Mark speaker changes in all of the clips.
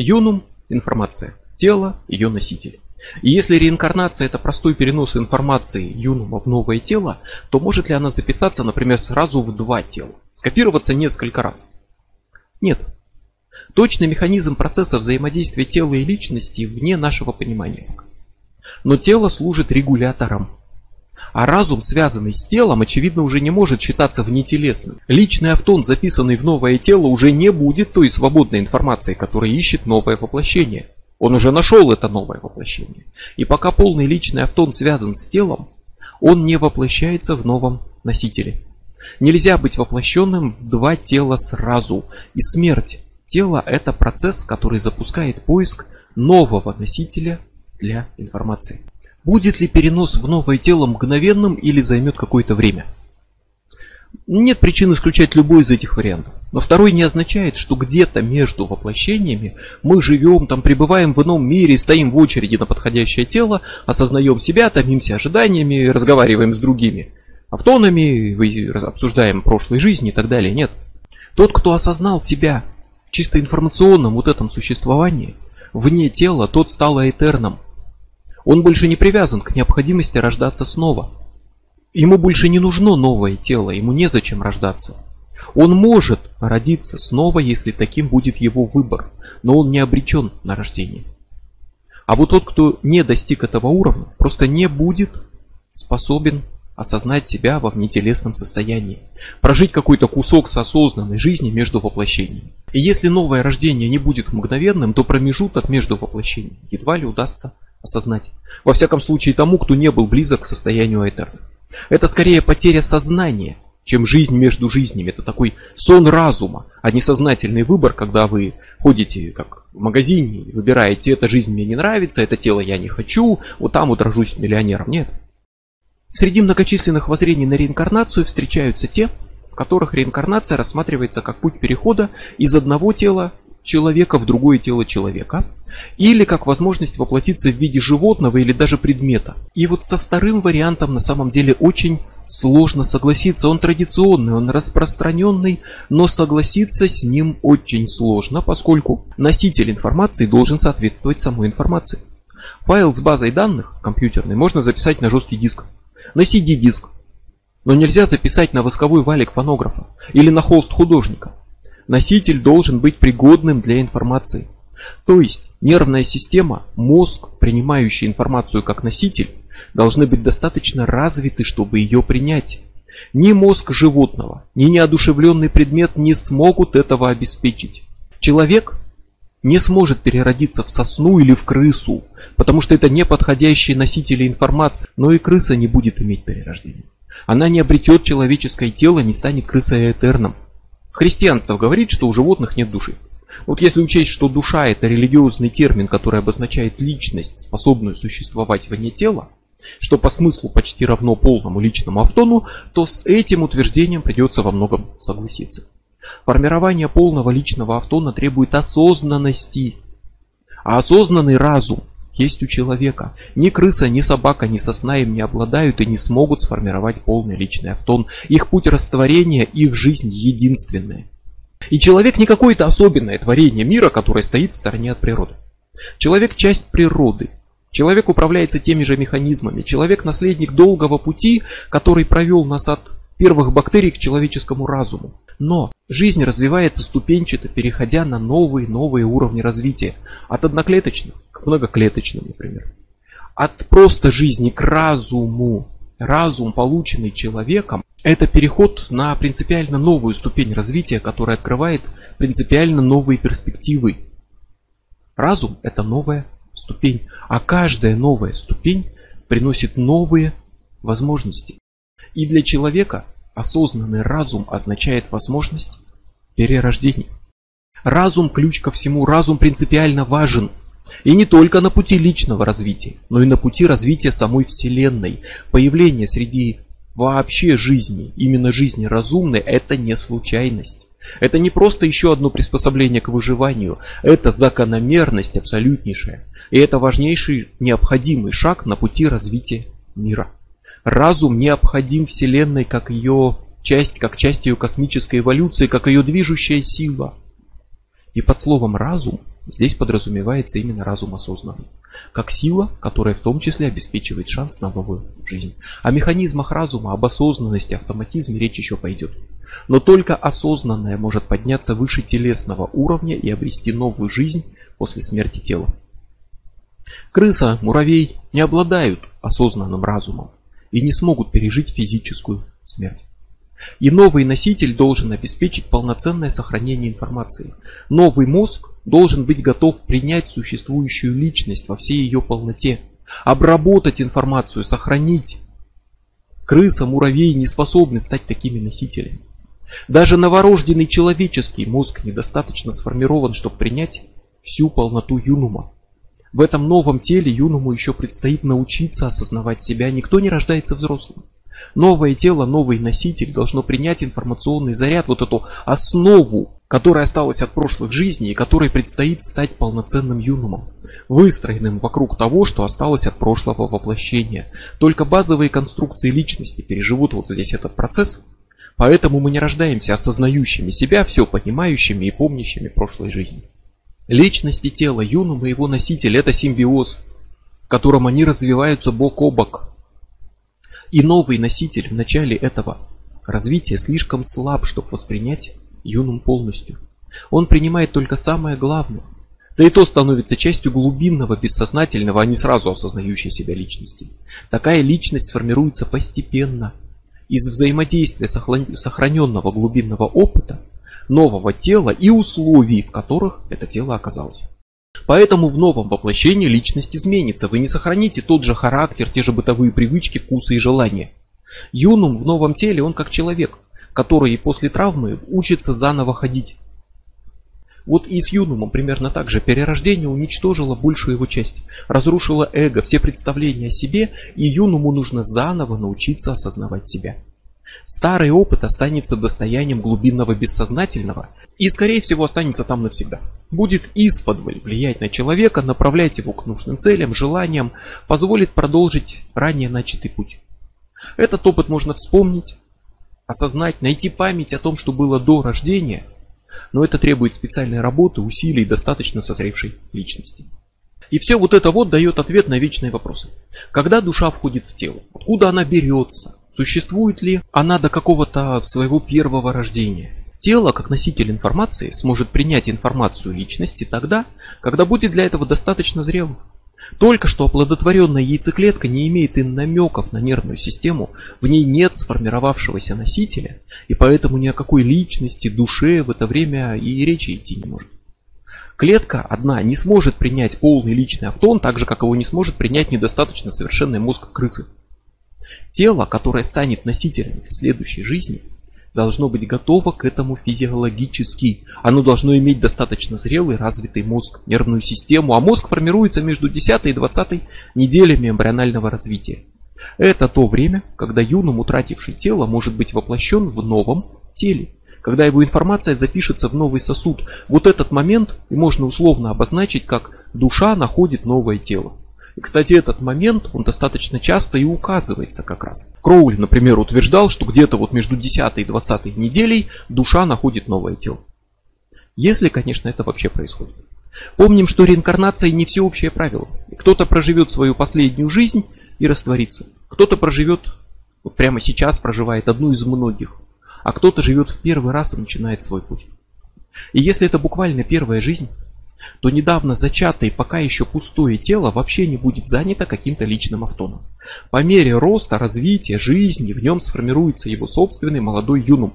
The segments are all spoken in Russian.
Speaker 1: Юнум – информация, тело – ее носитель. И если реинкарнация это простой перенос информации юнума в новое тело, то может ли она записаться, например, сразу в два тела? Скопироваться несколько раз? Нет. Точный механизм процесса взаимодействия тела и личности вне нашего понимания. Но тело служит регулятором. А разум, связанный с телом, очевидно, уже не может считаться внетелесным. Личный автон, записанный в новое тело, уже не будет той свободной информацией, которая ищет новое воплощение. Он уже нашел это новое воплощение. И пока полный личный автон связан с телом, он не воплощается в новом носителе. Нельзя быть воплощенным в два тела сразу. И смерть тела – это процесс, который запускает поиск нового носителя для информации. Будет ли перенос в новое тело мгновенным или займет какое-то время? Нет причин исключать любой из этих вариантов. Но второй не означает, что где-то между воплощениями мы живем, там пребываем в ином мире, стоим в очереди на подходящее тело, осознаем себя, томимся ожиданиями, разговариваем с другими автонами, обсуждаем прошлой жизни и так далее. Нет. Тот, кто осознал себя чисто информационном вот этом существовании, вне тела, тот стал аэтерном. Он больше не привязан к необходимости рождаться снова. Ему больше не нужно новое тело, ему незачем рождаться. Он может родиться снова, если таким будет его выбор, но он не обречен на рождение. А вот тот, кто не достиг этого уровня, просто не будет способен осознать себя во внетелесном состоянии, прожить какой-то кусок с осознанной жизни между воплощениями. И если новое рождение не будет мгновенным, то промежуток между воплощениями едва ли удастся осознать. Во всяком случае тому, кто не был близок к состоянию Айтерна. Это скорее потеря сознания – чем жизнь между жизнями. Это такой сон разума, а не сознательный выбор, когда вы ходите как в магазине, выбираете, эта жизнь мне не нравится, это тело я не хочу, вот там вот рожусь миллионером. Нет. Среди многочисленных воззрений на реинкарнацию встречаются те, в которых реинкарнация рассматривается как путь перехода из одного тела человека в другое тело человека, или как возможность воплотиться в виде животного или даже предмета. И вот со вторым вариантом на самом деле очень Сложно согласиться, он традиционный, он распространенный, но согласиться с ним очень сложно, поскольку носитель информации должен соответствовать самой информации. Файл с базой данных компьютерной можно записать на жесткий диск, на CD-диск, но нельзя записать на восковой валик фонографа или на холст художника. Носитель должен быть пригодным для информации. То есть нервная система, мозг, принимающий информацию как носитель, должны быть достаточно развиты, чтобы ее принять. Ни мозг животного, ни неодушевленный предмет не смогут этого обеспечить. Человек не сможет переродиться в сосну или в крысу, потому что это не подходящие носители информации, но и крыса не будет иметь перерождения. Она не обретет человеческое тело, не станет крысой этерном. Христианство говорит, что у животных нет души. Вот если учесть, что душа это религиозный термин, который обозначает личность, способную существовать вне тела, что по смыслу почти равно полному личному автону, то с этим утверждением придется во многом согласиться. Формирование полного личного автона требует осознанности, а осознанный разум есть у человека. Ни крыса, ни собака, ни сосна им не обладают и не смогут сформировать полный личный автон. Их путь растворения, их жизнь единственная. И человек не какое-то особенное творение мира, которое стоит в стороне от природы. Человек часть природы, Человек управляется теми же механизмами. Человек наследник долгого пути, который провел нас от первых бактерий к человеческому разуму. Но жизнь развивается ступенчато, переходя на новые-новые уровни развития. От одноклеточных к многоклеточным, например. От просто жизни к разуму. Разум, полученный человеком, это переход на принципиально новую ступень развития, которая открывает принципиально новые перспективы. Разум – это новая ступень, а каждая новая ступень приносит новые возможности. И для человека осознанный разум означает возможность перерождения. Разум ключ ко всему, разум принципиально важен. И не только на пути личного развития, но и на пути развития самой Вселенной. Появление среди вообще жизни, именно жизни разумной, это не случайность. Это не просто еще одно приспособление к выживанию, это закономерность абсолютнейшая. И это важнейший необходимый шаг на пути развития мира. Разум необходим Вселенной как ее часть, как часть ее космической эволюции, как ее движущая сила. И под словом разум здесь подразумевается именно разум осознанный, как сила, которая в том числе обеспечивает шанс на новую жизнь. О механизмах разума, об осознанности, автоматизме речь еще пойдет. Но только осознанное может подняться выше телесного уровня и обрести новую жизнь после смерти тела. Крыса, муравей не обладают осознанным разумом и не смогут пережить физическую смерть. И новый носитель должен обеспечить полноценное сохранение информации. Новый мозг должен быть готов принять существующую личность во всей ее полноте, обработать информацию, сохранить. Крыса, муравей не способны стать такими носителями. Даже новорожденный человеческий мозг недостаточно сформирован, чтобы принять всю полноту юнума. В этом новом теле юному еще предстоит научиться осознавать себя. Никто не рождается взрослым. Новое тело, новый носитель должно принять информационный заряд, вот эту основу, которая осталась от прошлых жизней и которой предстоит стать полноценным юнумом, выстроенным вокруг того, что осталось от прошлого воплощения. Только базовые конструкции личности переживут вот здесь этот процесс, поэтому мы не рождаемся осознающими себя, все понимающими и помнящими прошлой жизни. Личность и тело юнума и его носитель – это симбиоз, в котором они развиваются бок о бок. И новый носитель в начале этого развития слишком слаб, чтобы воспринять юнум полностью. Он принимает только самое главное. Да и то становится частью глубинного, бессознательного, а не сразу осознающей себя личности. Такая личность формируется постепенно. Из взаимодействия сохраненного глубинного опыта нового тела и условий, в которых это тело оказалось. Поэтому в новом воплощении личность изменится. Вы не сохраните тот же характер, те же бытовые привычки, вкусы и желания. Юнум в новом теле, он как человек, который после травмы учится заново ходить. Вот и с Юнумом примерно так же. Перерождение уничтожило большую его часть. Разрушило эго, все представления о себе, и Юнуму нужно заново научиться осознавать себя. Старый опыт останется достоянием глубинного бессознательного и, скорее всего, останется там навсегда. Будет исподволь влиять на человека, направлять его к нужным целям, желаниям, позволит продолжить ранее начатый путь. Этот опыт можно вспомнить, осознать, найти память о том, что было до рождения, но это требует специальной работы, усилий и достаточно созревшей личности. И все вот это вот дает ответ на вечные вопросы. Когда душа входит в тело? Откуда она берется? Существует ли она до какого-то своего первого рождения? Тело, как носитель информации, сможет принять информацию личности тогда, когда будет для этого достаточно зрелым. Только что оплодотворенная яйцеклетка не имеет и намеков на нервную систему, в ней нет сформировавшегося носителя, и поэтому ни о какой личности, душе в это время и речи идти не может. Клетка одна не сможет принять полный личный автон, так же как его не сможет принять недостаточно совершенный мозг крысы. Тело, которое станет носителем следующей жизни, должно быть готово к этому физиологически. Оно должно иметь достаточно зрелый, развитый мозг, нервную систему, а мозг формируется между 10 и 20 неделями эмбрионального развития. Это то время, когда юном утративший тело может быть воплощен в новом теле, когда его информация запишется в новый сосуд. Вот этот момент и можно условно обозначить как душа находит новое тело. И, кстати, этот момент, он достаточно часто и указывается как раз. Кроули, например, утверждал, что где-то вот между 10 и 20 неделей душа находит новое тело. Если, конечно, это вообще происходит. Помним, что реинкарнация не всеобщее правило. Кто-то проживет свою последнюю жизнь и растворится. Кто-то проживет, вот прямо сейчас проживает одну из многих. А кто-то живет в первый раз и начинает свой путь. И если это буквально первая жизнь, то недавно зачатое пока еще пустое тело вообще не будет занято каким-то личным автоном. По мере роста, развития, жизни в нем сформируется его собственный молодой юнум,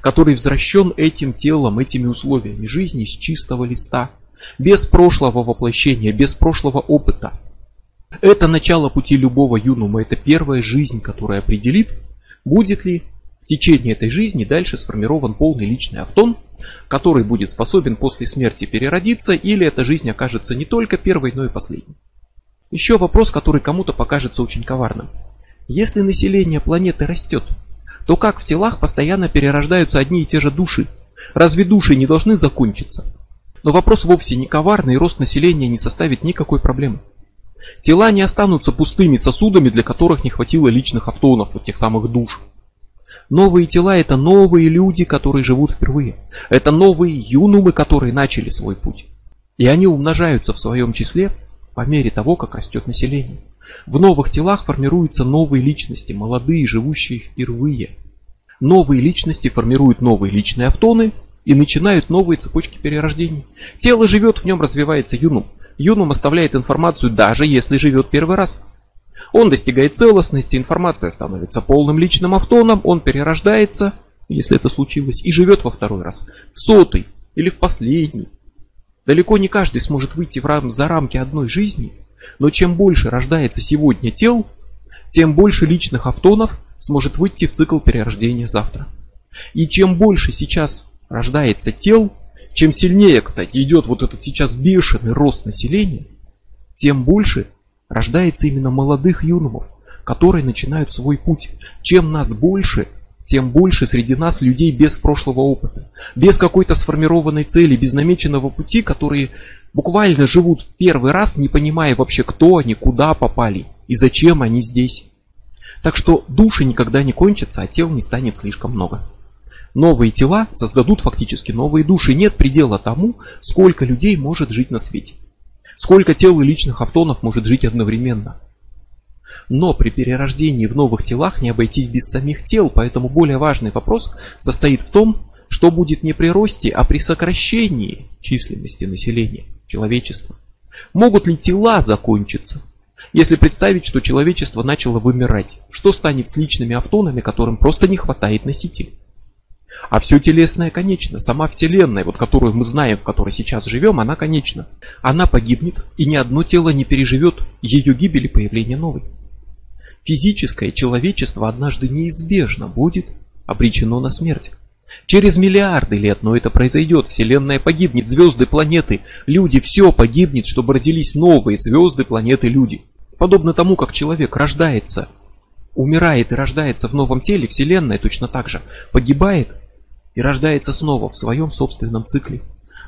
Speaker 1: который возвращен этим телом, этими условиями жизни с чистого листа, без прошлого воплощения, без прошлого опыта. Это начало пути любого юнума, это первая жизнь, которая определит, будет ли в течение этой жизни дальше сформирован полный личный автон, который будет способен после смерти переродиться, или эта жизнь окажется не только первой, но и последней. Еще вопрос, который кому-то покажется очень коварным. Если население планеты растет, то как в телах постоянно перерождаются одни и те же души? Разве души не должны закончиться? Но вопрос вовсе не коварный, и рост населения не составит никакой проблемы. Тела не останутся пустыми сосудами, для которых не хватило личных автонов, вот тех самых душ. Новые тела это новые люди, которые живут впервые. Это новые юнумы, которые начали свой путь. И они умножаются в своем числе по мере того, как растет население. В новых телах формируются новые личности, молодые, живущие впервые. Новые личности формируют новые личные автоны и начинают новые цепочки перерождений. Тело живет, в нем развивается юнум. Юнум оставляет информацию даже если живет первый раз. Он достигает целостности, информация становится полным личным автоном, он перерождается, если это случилось, и живет во второй раз, в сотый или в последний. Далеко не каждый сможет выйти в рам за рамки одной жизни, но чем больше рождается сегодня тел, тем больше личных автонов сможет выйти в цикл перерождения завтра. И чем больше сейчас рождается тел, чем сильнее, кстати, идет вот этот сейчас бешеный рост населения, тем больше рождается именно молодых юнумов, которые начинают свой путь. Чем нас больше, тем больше среди нас людей без прошлого опыта, без какой-то сформированной цели, без намеченного пути, которые буквально живут в первый раз, не понимая вообще, кто они, куда попали и зачем они здесь. Так что души никогда не кончатся, а тел не станет слишком много. Новые тела создадут фактически новые души. Нет предела тому, сколько людей может жить на свете. Сколько тел и личных автонов может жить одновременно? Но при перерождении в новых телах не обойтись без самих тел, поэтому более важный вопрос состоит в том, что будет не при росте, а при сокращении численности населения человечества. Могут ли тела закончиться? Если представить, что человечество начало вымирать, что станет с личными автонами, которым просто не хватает носителей? А все телесное конечно. Сама Вселенная, вот которую мы знаем, в которой сейчас живем, она конечна. Она погибнет, и ни одно тело не переживет ее гибели появления новой. Физическое человечество однажды неизбежно будет обречено на смерть. Через миллиарды лет, но это произойдет. Вселенная погибнет, звезды, планеты, люди, все погибнет, чтобы родились новые звезды, планеты, люди. Подобно тому, как человек рождается, умирает и рождается в новом теле, Вселенная точно так же погибает и рождается снова в своем собственном цикле.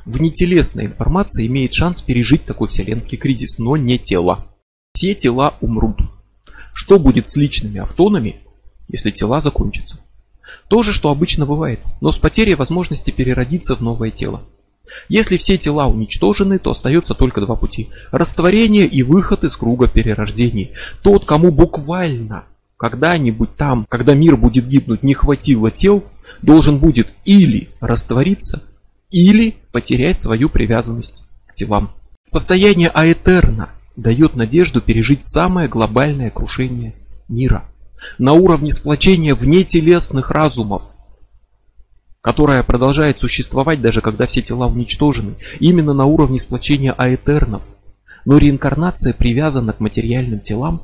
Speaker 1: Внетелесная информация имеет шанс пережить такой вселенский кризис, но не тело. Все тела умрут. Что будет с личными автонами, если тела закончатся? То же, что обычно бывает, но с потерей возможности переродиться в новое тело. Если все тела уничтожены, то остается только два пути. Растворение и выход из круга перерождений. Тот, кому буквально когда-нибудь там, когда мир будет гибнуть, не хватило тел, должен будет или раствориться, или потерять свою привязанность к телам. Состояние аэтерна дает надежду пережить самое глобальное крушение мира на уровне сплочения внетелесных разумов, которое продолжает существовать даже когда все тела уничтожены, именно на уровне сплочения аэтернов. Но реинкарнация привязана к материальным телам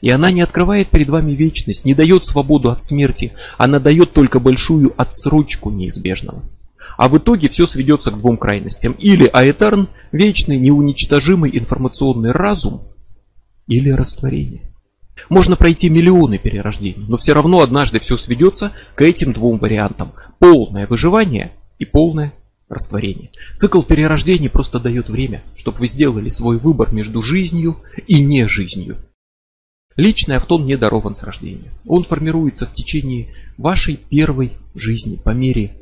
Speaker 1: и она не открывает перед вами вечность, не дает свободу от смерти, она дает только большую отсрочку неизбежного. А в итоге все сведется к двум крайностям. Или Аэтерн – вечный неуничтожимый информационный разум, или растворение. Можно пройти миллионы перерождений, но все равно однажды все сведется к этим двум вариантам. Полное выживание и полное растворение. Цикл перерождений просто дает время, чтобы вы сделали свой выбор между жизнью и не жизнью. Личный автон не дарован с рождения. Он формируется в течение вашей первой жизни по мере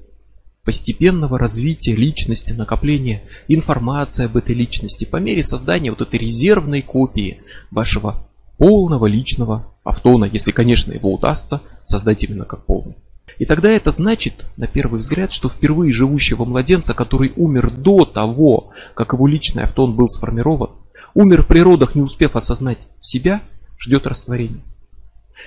Speaker 1: постепенного развития личности, накопления информации об этой личности, по мере создания вот этой резервной копии вашего полного личного автона, если, конечно, его удастся создать именно как полный. И тогда это значит, на первый взгляд, что впервые живущего младенца, который умер до того, как его личный автон был сформирован, умер в природах, не успев осознать себя – ждет растворения.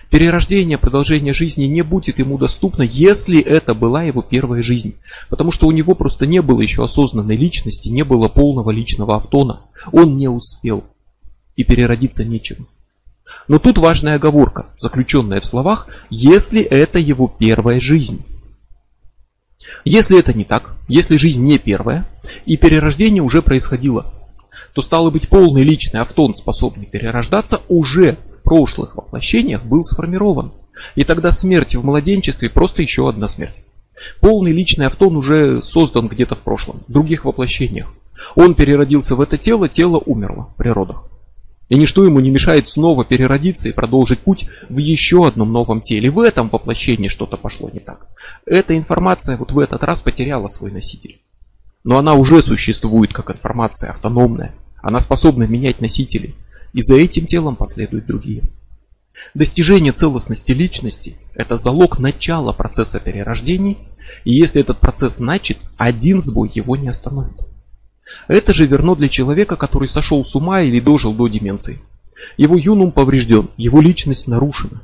Speaker 1: Перерождение, продолжение жизни не будет ему доступно, если это была его первая жизнь. Потому что у него просто не было еще осознанной личности, не было полного личного автона. Он не успел. И переродиться нечем. Но тут важная оговорка, заключенная в словах, если это его первая жизнь. Если это не так, если жизнь не первая, и перерождение уже происходило, то стало быть полный личный автон, способный перерождаться, уже в прошлых воплощениях был сформирован. И тогда смерть в младенчестве просто еще одна смерть. Полный личный автон уже создан где-то в прошлом, в других воплощениях. Он переродился в это тело, тело умерло в природах. И ничто ему не мешает снова переродиться и продолжить путь в еще одном новом теле. В этом воплощении что-то пошло не так. Эта информация вот в этот раз потеряла свой носитель. Но она уже существует как информация автономная. Она способна менять носителей. И за этим телом последуют другие. Достижение целостности личности – это залог начала процесса перерождений, и если этот процесс начат, один сбой его не остановит. Это же верно для человека, который сошел с ума или дожил до деменции. Его юнум поврежден, его личность нарушена.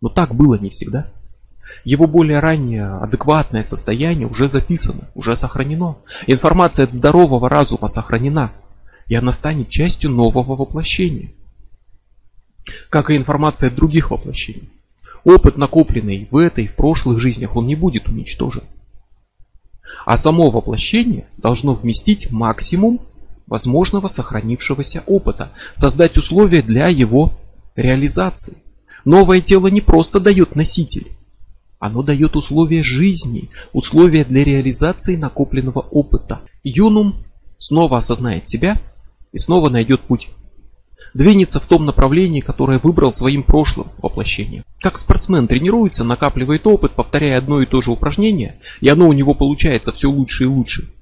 Speaker 1: Но так было не всегда. Его более раннее адекватное состояние уже записано, уже сохранено. Информация от здорового разума сохранена, и она станет частью нового воплощения. Как и информация от других воплощений. Опыт, накопленный в этой и в прошлых жизнях, он не будет уничтожен. А само воплощение должно вместить максимум возможного сохранившегося опыта, создать условия для его реализации. Новое тело не просто дает носитель, оно дает условия жизни, условия для реализации накопленного опыта. Юнум снова осознает себя и снова найдет путь двинется в том направлении, которое выбрал своим прошлым воплощением. Как спортсмен тренируется, накапливает опыт, повторяя одно и то же упражнение, и оно у него получается все лучше и лучше.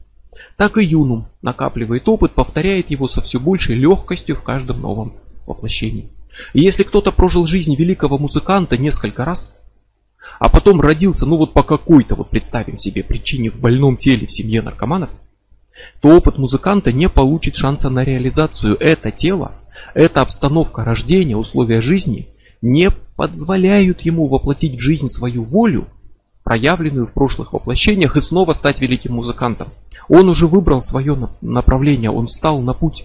Speaker 1: Так и юнум накапливает опыт, повторяет его со все большей легкостью в каждом новом воплощении. И если кто-то прожил жизнь великого музыканта несколько раз, а потом родился, ну вот по какой-то, вот представим себе, причине в больном теле в семье наркоманов, то опыт музыканта не получит шанса на реализацию. Это тело эта обстановка рождения, условия жизни не позволяют ему воплотить в жизнь свою волю, проявленную в прошлых воплощениях, и снова стать великим музыкантом. Он уже выбрал свое направление, он встал на путь.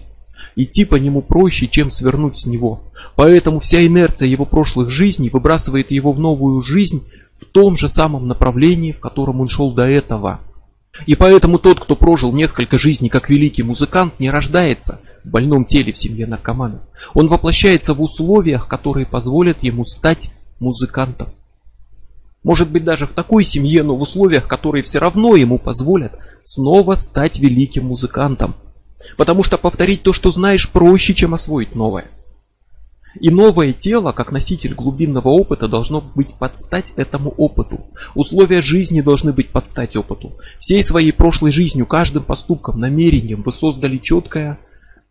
Speaker 1: Идти по нему проще, чем свернуть с него. Поэтому вся инерция его прошлых жизней выбрасывает его в новую жизнь в том же самом направлении, в котором он шел до этого. И поэтому тот, кто прожил несколько жизней как великий музыкант, не рождается в больном теле в семье наркомана. Он воплощается в условиях, которые позволят ему стать музыкантом. Может быть даже в такой семье, но в условиях, которые все равно ему позволят снова стать великим музыкантом. Потому что повторить то, что знаешь, проще, чем освоить новое. И новое тело, как носитель глубинного опыта, должно быть под стать этому опыту. Условия жизни должны быть под стать опыту. Всей своей прошлой жизнью, каждым поступком, намерением вы создали четкое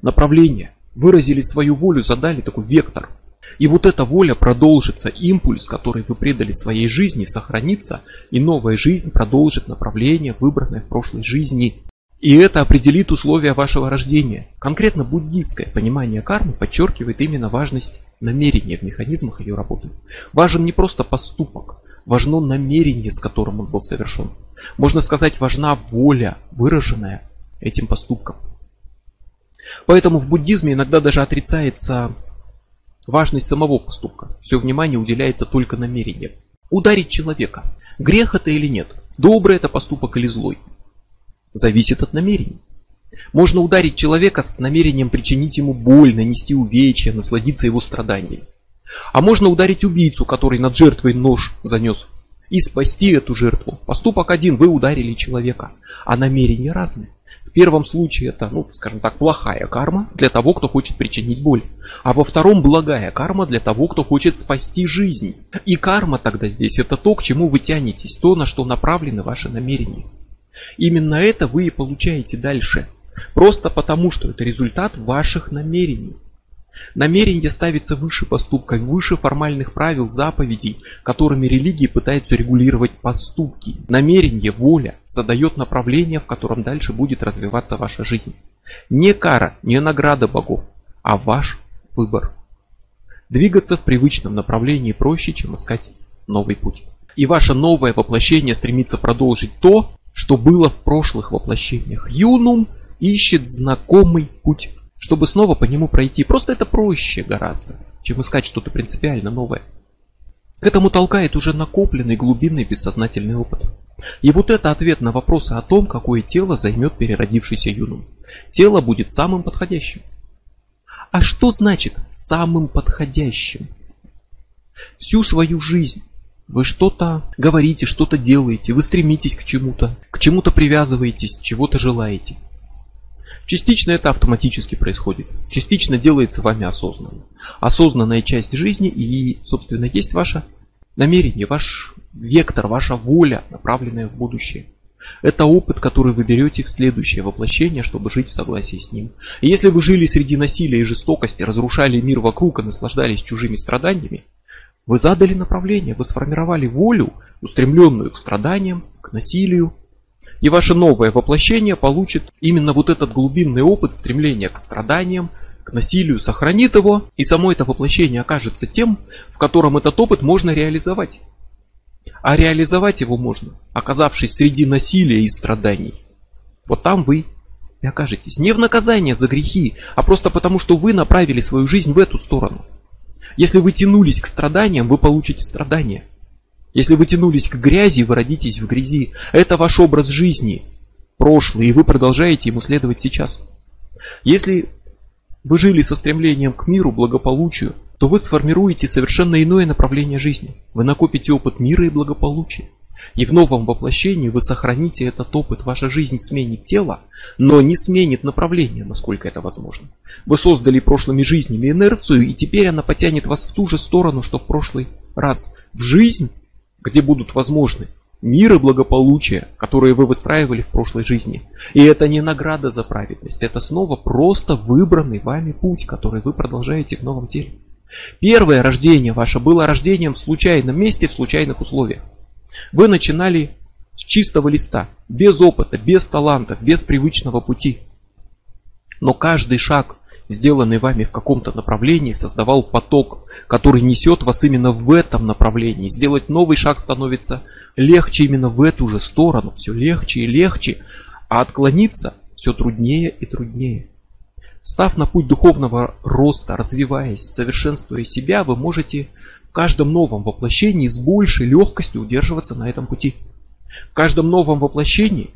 Speaker 1: направление, выразили свою волю, задали такой вектор. И вот эта воля продолжится, импульс, который вы предали своей жизни, сохранится, и новая жизнь продолжит направление, выбранное в прошлой жизни. И это определит условия вашего рождения. Конкретно буддийское понимание кармы подчеркивает именно важность намерения в механизмах ее работы. Важен не просто поступок, важно намерение, с которым он был совершен. Можно сказать, важна воля, выраженная этим поступком. Поэтому в буддизме иногда даже отрицается важность самого поступка. Все внимание уделяется только намерению. Ударить человека. Грех это или нет? Добрый это поступок или злой? Зависит от намерений. Можно ударить человека с намерением причинить ему боль, нанести увечья, насладиться его страданиями. А можно ударить убийцу, который над жертвой нож занес, и спасти эту жертву. Поступок один, вы ударили человека, а намерения разные. В первом случае это, ну, скажем так, плохая карма для того, кто хочет причинить боль. А во втором благая карма для того, кто хочет спасти жизнь. И карма тогда здесь это то, к чему вы тянетесь, то, на что направлены ваши намерения. Именно это вы и получаете дальше. Просто потому, что это результат ваших намерений. Намерение ставится выше поступка, выше формальных правил, заповедей, которыми религии пытаются регулировать поступки. Намерение, воля задает направление, в котором дальше будет развиваться ваша жизнь. Не кара, не награда богов, а ваш выбор. Двигаться в привычном направлении проще, чем искать новый путь. И ваше новое воплощение стремится продолжить то, что было в прошлых воплощениях. Юнум ищет знакомый путь чтобы снова по нему пройти. Просто это проще гораздо, чем искать что-то принципиально новое. К этому толкает уже накопленный глубинный бессознательный опыт. И вот это ответ на вопросы о том, какое тело займет переродившийся юнум. Тело будет самым подходящим. А что значит самым подходящим? Всю свою жизнь вы что-то говорите, что-то делаете, вы стремитесь к чему-то, к чему-то привязываетесь, чего-то желаете – Частично это автоматически происходит, частично делается вами осознанно. Осознанная часть жизни и, собственно, есть ваше намерение, ваш вектор, ваша воля, направленная в будущее. Это опыт, который вы берете в следующее воплощение, чтобы жить в согласии с ним. И если вы жили среди насилия и жестокости, разрушали мир вокруг и наслаждались чужими страданиями, вы задали направление, вы сформировали волю, устремленную к страданиям, к насилию, и ваше новое воплощение получит именно вот этот глубинный опыт стремления к страданиям, к насилию, сохранит его, и само это воплощение окажется тем, в котором этот опыт можно реализовать. А реализовать его можно, оказавшись среди насилия и страданий. Вот там вы и окажетесь. Не в наказание за грехи, а просто потому, что вы направили свою жизнь в эту сторону. Если вы тянулись к страданиям, вы получите страдания. Если вы тянулись к грязи, вы родитесь в грязи. Это ваш образ жизни, прошлый, и вы продолжаете ему следовать сейчас. Если вы жили со стремлением к миру, благополучию, то вы сформируете совершенно иное направление жизни. Вы накопите опыт мира и благополучия. И в новом воплощении вы сохраните этот опыт. Ваша жизнь сменит тело, но не сменит направление, насколько это возможно. Вы создали прошлыми жизнями инерцию, и теперь она потянет вас в ту же сторону, что в прошлый раз. В жизнь, где будут возможны мир и благополучие, которые вы выстраивали в прошлой жизни. И это не награда за праведность, это снова просто выбранный вами путь, который вы продолжаете в новом теле. Первое рождение ваше было рождением в случайном месте, в случайных условиях. Вы начинали с чистого листа, без опыта, без талантов, без привычного пути. Но каждый шаг сделанный вами в каком-то направлении, создавал поток, который несет вас именно в этом направлении. Сделать новый шаг становится легче именно в эту же сторону, все легче и легче, а отклониться все труднее и труднее. Став на путь духовного роста, развиваясь, совершенствуя себя, вы можете в каждом новом воплощении с большей легкостью удерживаться на этом пути. В каждом новом воплощении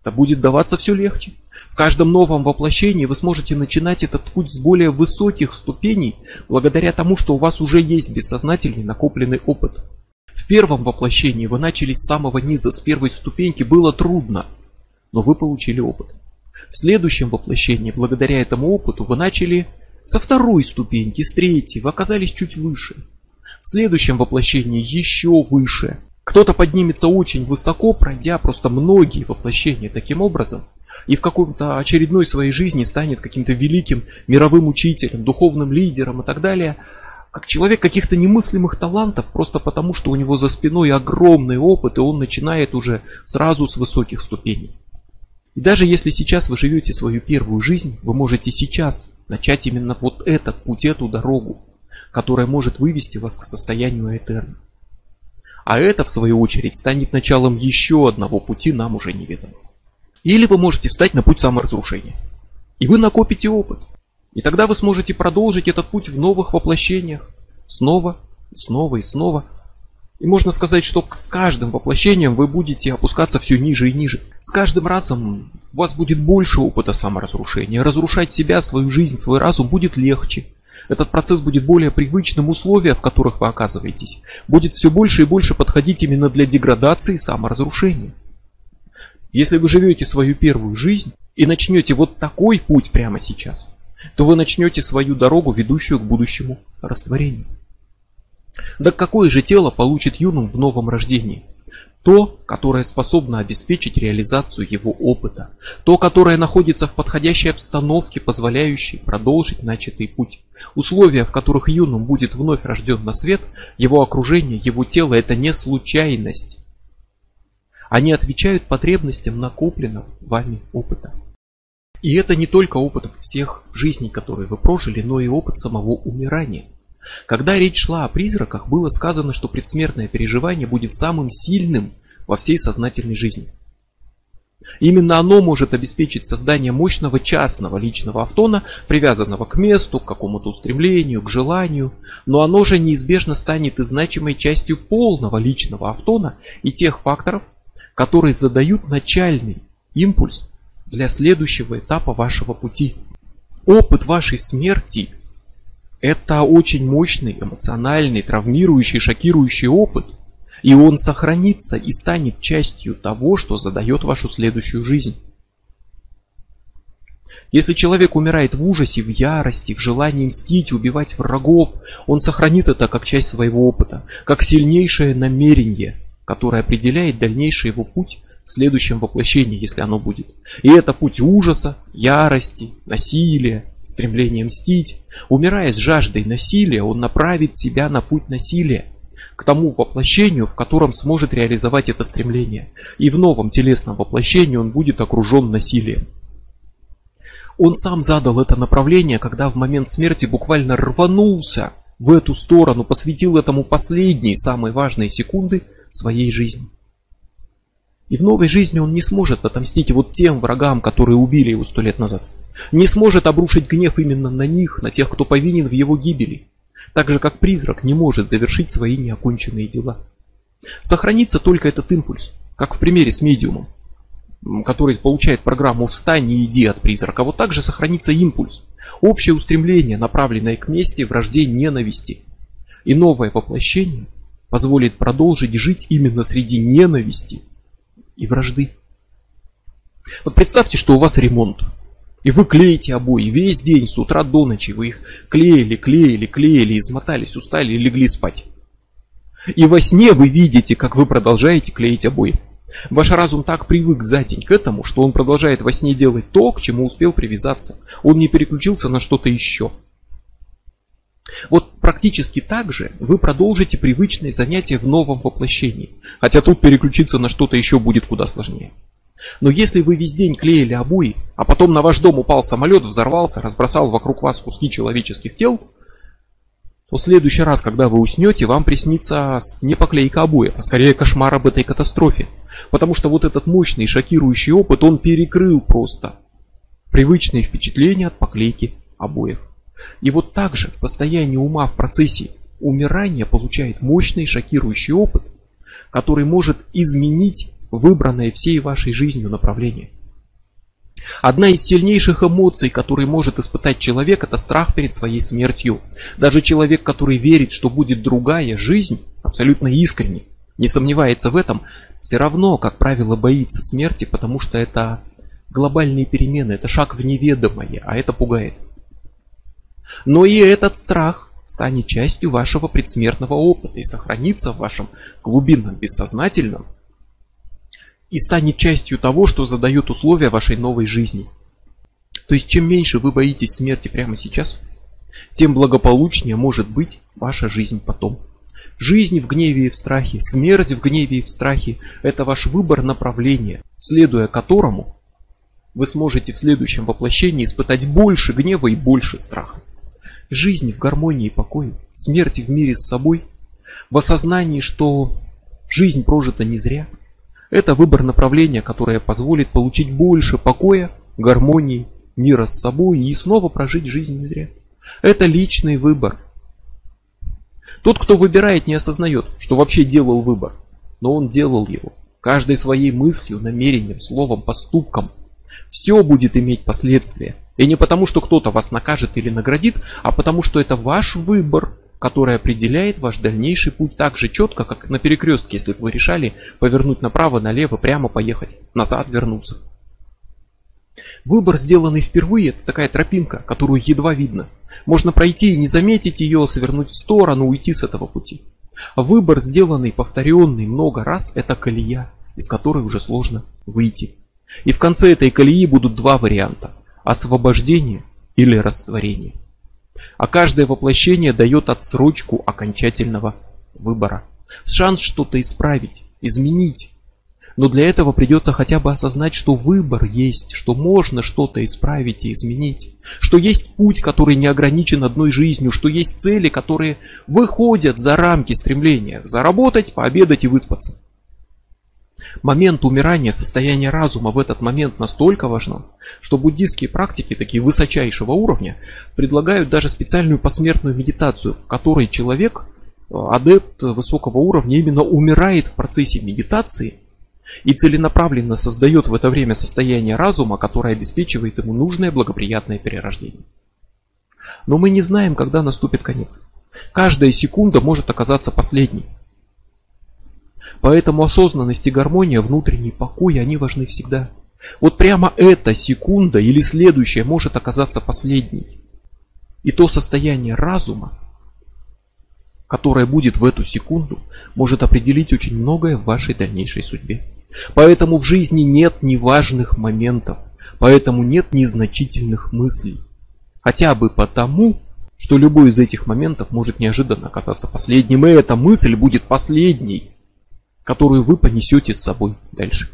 Speaker 1: это будет даваться все легче каждом новом воплощении вы сможете начинать этот путь с более высоких ступеней, благодаря тому, что у вас уже есть бессознательный накопленный опыт. В первом воплощении вы начали с самого низа, с первой ступеньки, было трудно, но вы получили опыт. В следующем воплощении, благодаря этому опыту, вы начали со второй ступеньки, с третьей, вы оказались чуть выше. Следующем воплощении еще выше. Кто-то поднимется очень высоко, пройдя просто многие воплощения таким образом – и в каком-то очередной своей жизни станет каким-то великим мировым учителем, духовным лидером и так далее, как человек каких-то немыслимых талантов, просто потому что у него за спиной огромный опыт, и он начинает уже сразу с высоких ступеней. И даже если сейчас вы живете свою первую жизнь, вы можете сейчас начать именно вот этот путь, эту дорогу, которая может вывести вас к состоянию Этерна. А это, в свою очередь, станет началом еще одного пути нам уже неведомого. Или вы можете встать на путь саморазрушения. И вы накопите опыт. И тогда вы сможете продолжить этот путь в новых воплощениях. Снова, и снова и снова. И можно сказать, что с каждым воплощением вы будете опускаться все ниже и ниже. С каждым разом у вас будет больше опыта саморазрушения. Разрушать себя, свою жизнь, свой разум будет легче. Этот процесс будет более привычным, условия, в которых вы оказываетесь, будет все больше и больше подходить именно для деградации и саморазрушения. Если вы живете свою первую жизнь и начнете вот такой путь прямо сейчас, то вы начнете свою дорогу, ведущую к будущему растворению. Да какое же тело получит юнум в новом рождении? То, которое способно обеспечить реализацию его опыта. То, которое находится в подходящей обстановке, позволяющей продолжить начатый путь. Условия, в которых юнум будет вновь рожден на свет, его окружение, его тело – это не случайность. Они отвечают потребностям накопленного вами опыта. И это не только опыт всех жизней, которые вы прожили, но и опыт самого умирания. Когда речь шла о призраках, было сказано, что предсмертное переживание будет самым сильным во всей сознательной жизни. Именно оно может обеспечить создание мощного частного личного автона, привязанного к месту, к какому-то устремлению, к желанию, но оно же неизбежно станет и значимой частью полного личного автона и тех факторов, которые задают начальный импульс для следующего этапа вашего пути. Опыт вашей смерти – это очень мощный, эмоциональный, травмирующий, шокирующий опыт. И он сохранится и станет частью того, что задает вашу следующую жизнь. Если человек умирает в ужасе, в ярости, в желании мстить, убивать врагов, он сохранит это как часть своего опыта, как сильнейшее намерение, которое определяет дальнейший его путь в следующем воплощении, если оно будет. И это путь ужаса, ярости, насилия, стремления мстить. Умирая с жаждой насилия, он направит себя на путь насилия, к тому воплощению, в котором сможет реализовать это стремление. И в новом телесном воплощении он будет окружен насилием. Он сам задал это направление, когда в момент смерти буквально рванулся в эту сторону, посвятил этому последние, самые важные секунды своей жизни. И в новой жизни он не сможет отомстить вот тем врагам, которые убили его сто лет назад. Не сможет обрушить гнев именно на них, на тех, кто повинен в его гибели. Так же, как призрак не может завершить свои неоконченные дела. Сохранится только этот импульс, как в примере с медиумом который получает программу «Встань и иди от призрака», вот также сохранится импульс. Общее устремление, направленное к мести, вражде, ненависти. И новое воплощение позволит продолжить жить именно среди ненависти и вражды. Вот представьте, что у вас ремонт. И вы клеите обои весь день, с утра до ночи. Вы их клеили, клеили, клеили, измотались, устали и легли спать. И во сне вы видите, как вы продолжаете клеить обои. Ваш разум так привык за день к этому, что он продолжает во сне делать то, к чему успел привязаться. Он не переключился на что-то еще. Вот практически так же вы продолжите привычные занятия в новом воплощении. Хотя тут переключиться на что-то еще будет куда сложнее. Но если вы весь день клеили обои, а потом на ваш дом упал самолет, взорвался, разбросал вокруг вас куски человеческих тел, то в следующий раз, когда вы уснете, вам приснится не поклейка обоев, а скорее кошмар об этой катастрофе. Потому что вот этот мощный шокирующий опыт, он перекрыл просто привычные впечатления от поклейки обоев. И вот так же состоянии ума в процессе умирания получает мощный шокирующий опыт, который может изменить выбранное всей вашей жизнью направление. Одна из сильнейших эмоций, которые может испытать человек, это страх перед своей смертью. Даже человек, который верит, что будет другая жизнь, абсолютно искренне, не сомневается в этом, все равно, как правило, боится смерти, потому что это глобальные перемены, это шаг в неведомое, а это пугает. Но и этот страх станет частью вашего предсмертного опыта и сохранится в вашем глубинном бессознательном и станет частью того, что задает условия вашей новой жизни. То есть чем меньше вы боитесь смерти прямо сейчас, тем благополучнее может быть ваша жизнь потом. Жизнь в гневе и в страхе, смерть в гневе и в страхе – это ваш выбор направления, следуя которому вы сможете в следующем воплощении испытать больше гнева и больше страха. Жизнь в гармонии и покое, смерть в мире с собой, в осознании, что жизнь прожита не зря – это выбор направления, которое позволит получить больше покоя, гармонии, мира с собой и снова прожить жизнь не зря. Это личный выбор. Тот, кто выбирает, не осознает, что вообще делал выбор, но он делал его. Каждой своей мыслью, намерением, словом, поступком. Все будет иметь последствия. И не потому, что кто-то вас накажет или наградит, а потому, что это ваш выбор, который определяет ваш дальнейший путь так же четко, как на перекрестке, если бы вы решали повернуть направо, налево, прямо поехать, назад вернуться. Выбор, сделанный впервые, это такая тропинка, которую едва видно. Можно пройти и не заметить ее, свернуть в сторону, уйти с этого пути. А выбор, сделанный, повторенный много раз, это колея, из которой уже сложно выйти. И в конце этой колеи будут два варианта. Освобождение или растворение а каждое воплощение дает отсрочку окончательного выбора. Шанс что-то исправить, изменить. Но для этого придется хотя бы осознать, что выбор есть, что можно что-то исправить и изменить, что есть путь, который не ограничен одной жизнью, что есть цели, которые выходят за рамки стремления заработать, пообедать и выспаться. Момент умирания, состояние разума в этот момент настолько важно, что буддийские практики, такие высочайшего уровня, предлагают даже специальную посмертную медитацию, в которой человек, э, адепт высокого уровня, именно умирает в процессе медитации и целенаправленно создает в это время состояние разума, которое обеспечивает ему нужное благоприятное перерождение. Но мы не знаем, когда наступит конец. Каждая секунда может оказаться последней. Поэтому осознанность и гармония, внутренний покой, они важны всегда. Вот прямо эта секунда или следующая может оказаться последней. И то состояние разума, которое будет в эту секунду, может определить очень многое в вашей дальнейшей судьбе. Поэтому в жизни нет неважных моментов, поэтому нет незначительных мыслей. Хотя бы потому, что любой из этих моментов может неожиданно оказаться последним, и эта мысль будет последней, которую вы понесете с собой дальше.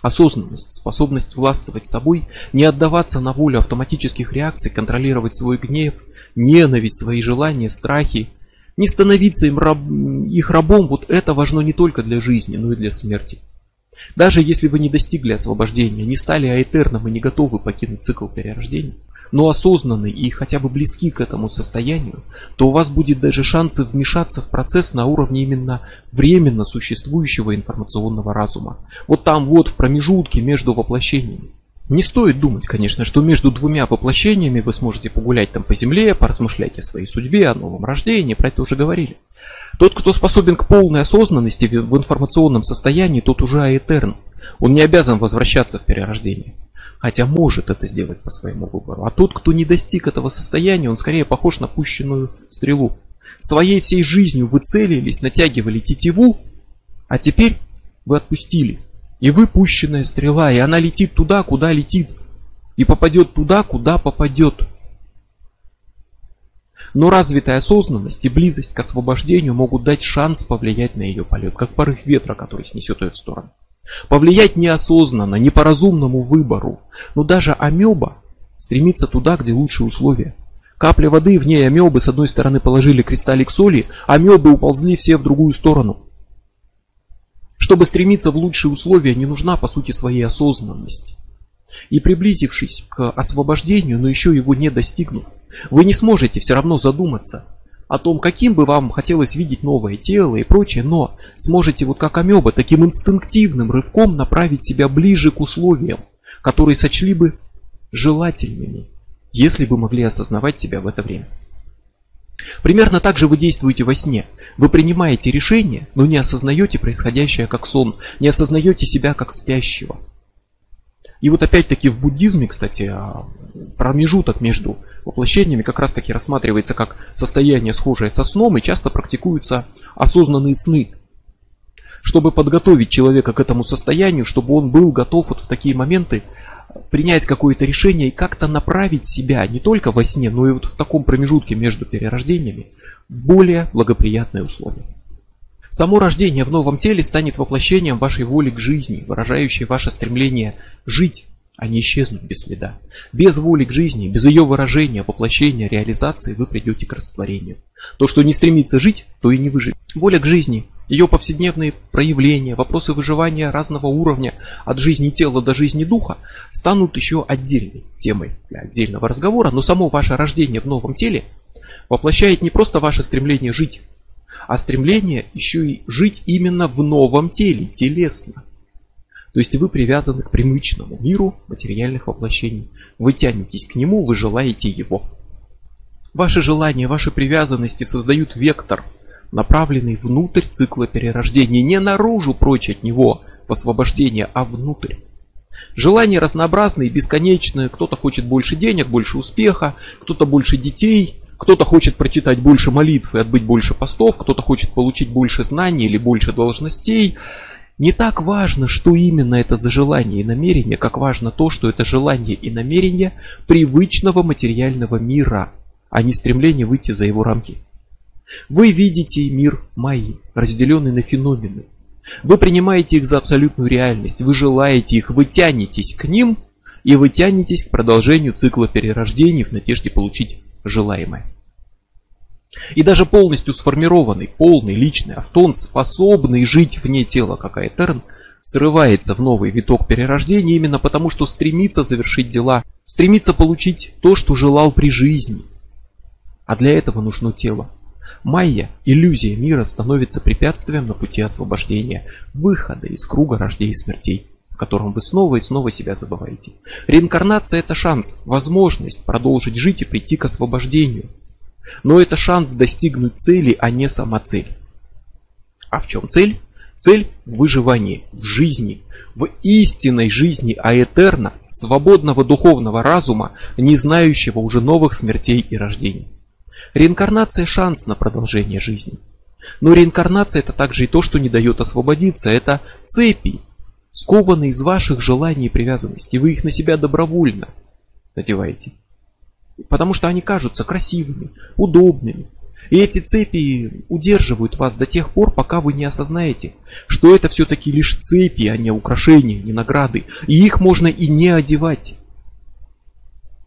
Speaker 1: Осознанность, способность властвовать собой, не отдаваться на волю автоматических реакций, контролировать свой гнев, ненависть, свои желания, страхи, не становиться им раб, их рабом, вот это важно не только для жизни, но и для смерти. Даже если вы не достигли освобождения, не стали аэтерном и не готовы покинуть цикл перерождения, но осознанны и хотя бы близки к этому состоянию, то у вас будет даже шансы вмешаться в процесс на уровне именно временно существующего информационного разума. Вот там вот в промежутке между воплощениями. Не стоит думать, конечно, что между двумя воплощениями вы сможете погулять там по земле, поразмышлять о своей судьбе, о новом рождении, про это уже говорили. Тот, кто способен к полной осознанности в информационном состоянии, тот уже аэтерн. Он не обязан возвращаться в перерождение хотя может это сделать по своему выбору. А тот, кто не достиг этого состояния, он скорее похож на пущенную стрелу. Своей всей жизнью вы целились, натягивали тетиву, а теперь вы отпустили. И вы пущенная стрела, и она летит туда, куда летит. И попадет туда, куда попадет. Но развитая осознанность и близость к освобождению могут дать шанс повлиять на ее полет, как порыв ветра, который снесет ее в сторону. Повлиять неосознанно, не по разумному выбору. Но даже амеба стремится туда, где лучшие условия. Капля воды, в ней амебы с одной стороны положили кристаллик соли, амебы уползли все в другую сторону. Чтобы стремиться в лучшие условия, не нужна по сути своей осознанность. И приблизившись к освобождению, но еще его не достигнув, вы не сможете все равно задуматься, о том, каким бы вам хотелось видеть новое тело и прочее, но сможете вот как амеба таким инстинктивным рывком направить себя ближе к условиям, которые сочли бы желательными, если бы могли осознавать себя в это время. Примерно так же вы действуете во сне. Вы принимаете решение, но не осознаете происходящее как сон, не осознаете себя как спящего. И вот опять-таки в буддизме, кстати, а, промежуток между воплощениями как раз таки рассматривается как состояние схожее со сном и часто практикуются осознанные сны. Чтобы подготовить человека к этому состоянию, чтобы он был готов вот в такие моменты принять какое-то решение и как-то направить себя не только во сне, но и вот в таком промежутке между перерождениями в более благоприятные условия. Само рождение в новом теле станет воплощением вашей воли к жизни, выражающей ваше стремление жить, а не исчезнуть без следа. Без воли к жизни, без ее выражения, воплощения, реализации вы придете к растворению. То, что не стремится жить, то и не выживет. Воля к жизни, ее повседневные проявления, вопросы выживания разного уровня, от жизни тела до жизни духа, станут еще отдельной темой для отдельного разговора, но само ваше рождение в новом теле воплощает не просто ваше стремление жить, а стремление еще и жить именно в новом теле, телесно. То есть вы привязаны к привычному миру материальных воплощений. Вы тянетесь к нему, вы желаете его. Ваши желания, ваши привязанности создают вектор, направленный внутрь цикла перерождения. Не наружу прочь от него, в освобождение, а внутрь. Желания разнообразные, бесконечные. Кто-то хочет больше денег, больше успеха, кто-то больше детей, кто-то хочет прочитать больше молитв и отбыть больше постов, кто-то хочет получить больше знаний или больше должностей. Не так важно, что именно это за желание и намерение, как важно то, что это желание и намерение привычного материального мира, а не стремление выйти за его рамки. Вы видите мир Майи, разделенный на феномены. Вы принимаете их за абсолютную реальность, вы желаете их, вы тянетесь к ним, и вы тянетесь к продолжению цикла перерождений в надежде получить желаемое. И даже полностью сформированный, полный личный автон, способный жить вне тела, как Айтерн, срывается в новый виток перерождения именно потому, что стремится завершить дела, стремится получить то, что желал при жизни. А для этого нужно тело. Майя, иллюзия мира, становится препятствием на пути освобождения, выхода из круга рождей и смертей, в котором вы снова и снова себя забываете. Реинкарнация это шанс, возможность продолжить жить и прийти к освобождению – но это шанс достигнуть цели, а не сама цель. А в чем цель? Цель в выживании, в жизни, в истинной жизни Аэтерна, свободного духовного разума, не знающего уже новых смертей и рождений. Реинкарнация – шанс на продолжение жизни. Но реинкарнация – это также и то, что не дает освободиться. Это цепи, скованные из ваших желаний и привязанностей. Вы их на себя добровольно надеваете. Потому что они кажутся красивыми, удобными. И эти цепи удерживают вас до тех пор, пока вы не осознаете, что это все-таки лишь цепи, а не украшения, не награды. И их можно и не одевать.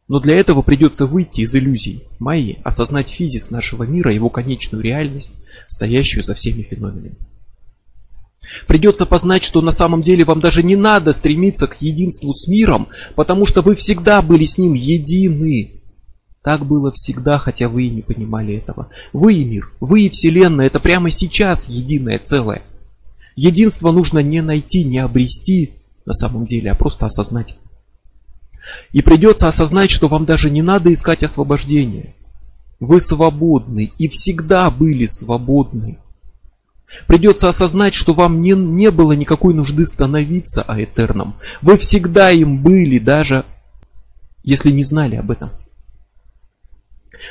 Speaker 1: Но для этого придется выйти из иллюзий Майи, осознать физис нашего мира, его конечную реальность, стоящую за всеми феноменами. Придется познать, что на самом деле вам даже не надо стремиться к единству с миром, потому что вы всегда были с ним едины. Так было всегда, хотя вы и не понимали этого. Вы и мир, вы и Вселенная, это прямо сейчас единое целое. Единство нужно не найти, не обрести на самом деле, а просто осознать. И придется осознать, что вам даже не надо искать освобождения. Вы свободны и всегда были свободны. Придется осознать, что вам не, не было никакой нужды становиться аэтерном. Вы всегда им были, даже если не знали об этом.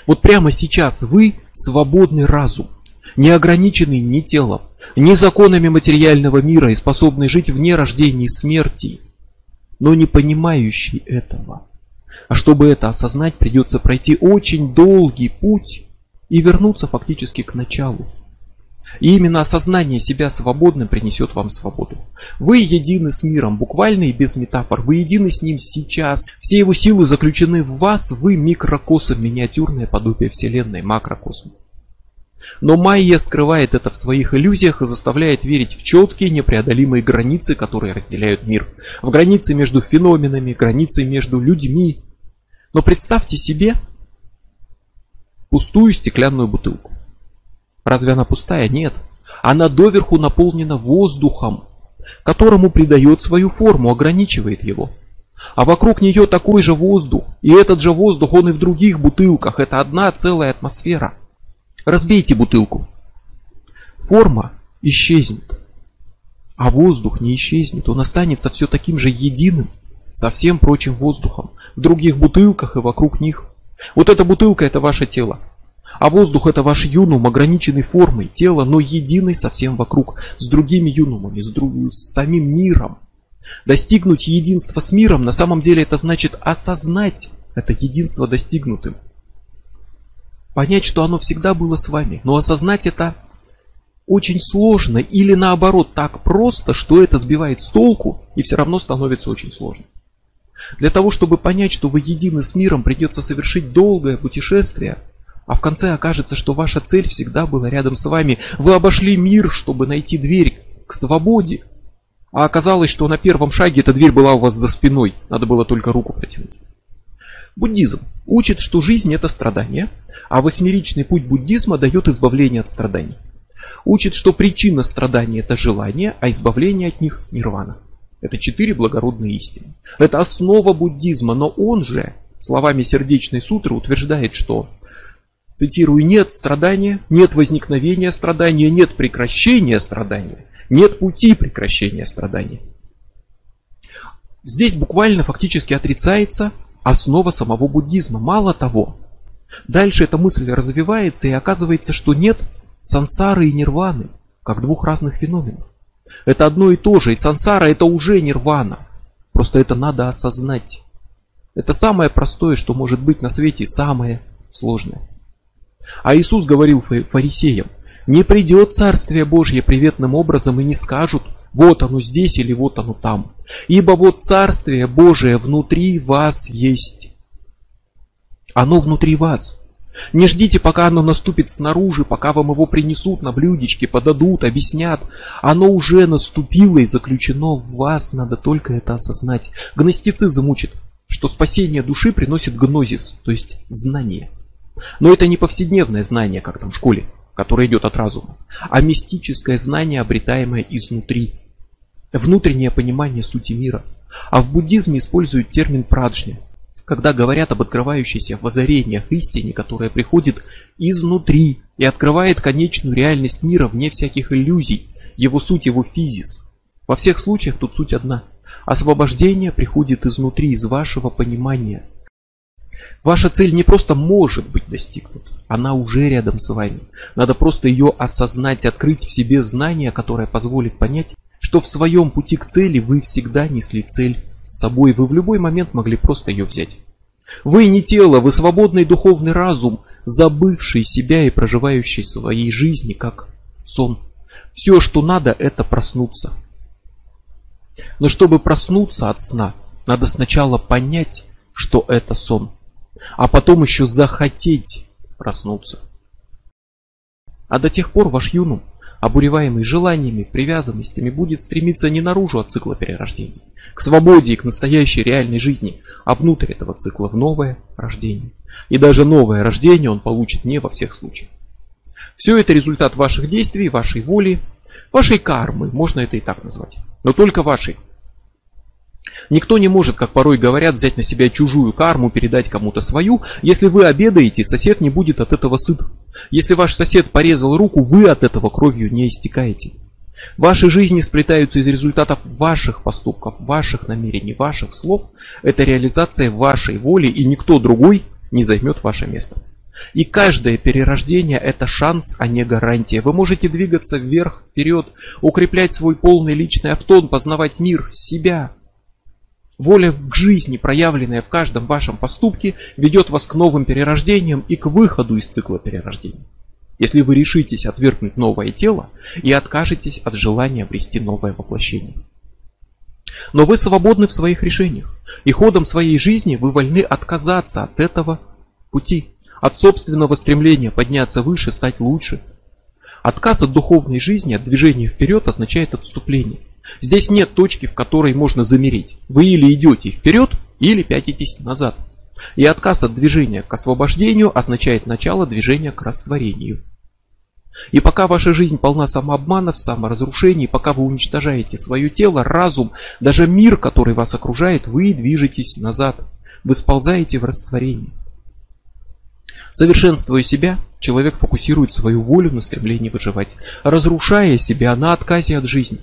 Speaker 1: Вот прямо сейчас вы свободный разум, не ограниченный ни телом, ни законами материального мира и способный жить вне рождения и смерти, но не понимающий этого. А чтобы это осознать, придется пройти очень долгий путь и вернуться фактически к началу. И именно осознание себя свободным принесет вам свободу. Вы едины с миром, буквально и без метафор. Вы едины с ним сейчас. Все его силы заключены в вас. Вы микрокосм, миниатюрное подобие Вселенной, макрокосм. Но Майя скрывает это в своих иллюзиях и заставляет верить в четкие непреодолимые границы, которые разделяют мир. В границы между феноменами, границы между людьми. Но представьте себе пустую стеклянную бутылку. Разве она пустая? Нет. Она доверху наполнена воздухом, которому придает свою форму, ограничивает его. А вокруг нее такой же воздух. И этот же воздух, он и в других бутылках. Это одна целая атмосфера. Разбейте бутылку. Форма исчезнет. А воздух не исчезнет. Он останется все таким же единым со всем прочим воздухом. В других бутылках и вокруг них. Вот эта бутылка это ваше тело. А воздух это ваш юнум, ограниченной формой тела, но единый совсем вокруг, с другими юнумами, с, друг... с самим миром. Достигнуть единства с миром на самом деле это значит осознать это единство достигнутым. Понять, что оно всегда было с вами, но осознать это очень сложно или наоборот так просто, что это сбивает с толку и все равно становится очень сложно. Для того, чтобы понять, что вы едины с миром, придется совершить долгое путешествие – а в конце окажется, что ваша цель всегда была рядом с вами. Вы обошли мир, чтобы найти дверь к свободе. А оказалось, что на первом шаге эта дверь была у вас за спиной. Надо было только руку протянуть. Буддизм учит, что жизнь это страдание, а восьмеричный путь буддизма дает избавление от страданий. Учит, что причина страдания это желание, а избавление от них нирвана. Это четыре благородные истины. Это основа буддизма, но он же, словами сердечной сутры, утверждает, что Цитирую, нет страдания, нет возникновения страдания, нет прекращения страдания, нет пути прекращения страдания. Здесь буквально фактически отрицается основа самого буддизма. Мало того, дальше эта мысль развивается и оказывается, что нет сансары и нирваны, как двух разных феноменов. Это одно и то же, и сансара это уже нирвана. Просто это надо осознать. Это самое простое, что может быть на свете, самое сложное. А Иисус говорил фарисеям, не придет Царствие Божье приветным образом и не скажут, вот оно здесь или вот оно там. Ибо вот Царствие Божие внутри вас есть. Оно внутри вас. Не ждите, пока оно наступит снаружи, пока вам его принесут на блюдечке, подадут, объяснят. Оно уже наступило и заключено в вас, надо только это осознать. Гностицизм учит, что спасение души приносит гнозис, то есть знание. Но это не повседневное знание, как там в школе, которое идет от разума, а мистическое знание, обретаемое изнутри. Внутреннее понимание сути мира. А в буддизме используют термин праджня, когда говорят об открывающейся в озарениях истине, которая приходит изнутри и открывает конечную реальность мира вне всяких иллюзий его суть, его физис. Во всех случаях тут суть одна. Освобождение приходит изнутри, из вашего понимания. Ваша цель не просто может быть достигнута, она уже рядом с вами. Надо просто ее осознать, открыть в себе знание, которое позволит понять, что в своем пути к цели вы всегда несли цель с собой, вы в любой момент могли просто ее взять. Вы не тело, вы свободный духовный разум, забывший себя и проживающий своей жизни как сон. Все, что надо, это проснуться. Но чтобы проснуться от сна, надо сначала понять, что это сон, а потом еще захотеть проснуться. А до тех пор ваш юнум, обуреваемый желаниями, привязанностями, будет стремиться не наружу от цикла перерождений, к свободе и к настоящей реальной жизни, а внутрь этого цикла в новое рождение. И даже новое рождение он получит не во всех случаях. Все это результат ваших действий, вашей воли, вашей кармы, можно это и так назвать. Но только вашей. Никто не может, как порой говорят, взять на себя чужую карму, передать кому-то свою. Если вы обедаете, сосед не будет от этого сыт. Если ваш сосед порезал руку, вы от этого кровью не истекаете. Ваши жизни сплетаются из результатов ваших поступков, ваших намерений, ваших слов. Это реализация вашей воли, и никто другой не займет ваше место. И каждое перерождение это шанс, а не гарантия. Вы можете двигаться вверх, вперед, укреплять свой полный личный автон, познавать мир, себя. Воля к жизни, проявленная в каждом вашем поступке, ведет вас к новым перерождениям и к выходу из цикла перерождений. Если вы решитесь отвергнуть новое тело и откажетесь от желания обрести новое воплощение. Но вы свободны в своих решениях. И ходом своей жизни вы вольны отказаться от этого пути. От собственного стремления подняться выше, стать лучше. Отказ от духовной жизни, от движения вперед означает отступление. Здесь нет точки, в которой можно замереть. Вы или идете вперед, или пятитесь назад. И отказ от движения к освобождению означает начало движения к растворению. И пока ваша жизнь полна самообманов, саморазрушений, пока вы уничтожаете свое тело, разум, даже мир, который вас окружает, вы движетесь назад. Вы сползаете в растворение. Совершенствуя себя, человек фокусирует свою волю на стремлении выживать, разрушая себя на отказе от жизни.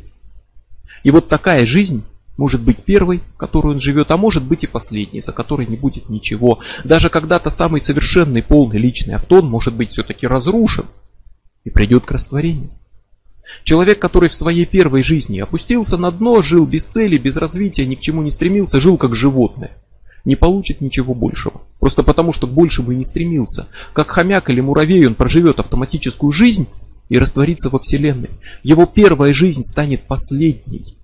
Speaker 1: И вот такая жизнь может быть первой, которую он живет, а может быть и последней, за которой не будет ничего. Даже когда-то самый совершенный полный личный автон может быть все-таки разрушен и придет к растворению. Человек, который в своей первой жизни опустился на дно, жил без цели, без развития, ни к чему не стремился, жил как животное, не получит ничего большего. Просто потому, что больше бы не стремился. Как хомяк или муравей он проживет автоматическую жизнь и растворится во Вселенной. Его первая жизнь станет последней.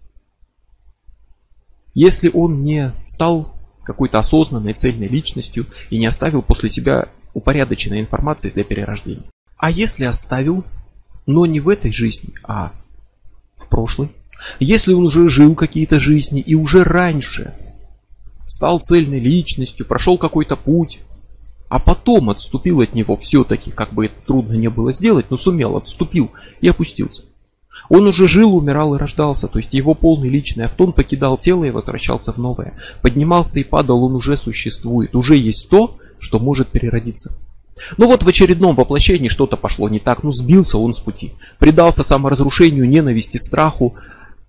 Speaker 1: Если он не стал какой-то осознанной, цельной личностью и не оставил после себя упорядоченной информации для перерождения. А если оставил, но не в этой жизни, а в прошлой? Если он уже жил какие-то жизни и уже раньше стал цельной личностью, прошел какой-то путь, а потом отступил от него все-таки, как бы это трудно не было сделать, но сумел, отступил и опустился. Он уже жил, умирал и рождался, то есть его полный личный автон покидал тело и возвращался в новое. Поднимался и падал, он уже существует, уже есть то, что может переродиться. Ну вот в очередном воплощении что-то пошло не так, ну сбился он с пути, предался саморазрушению, ненависти, страху,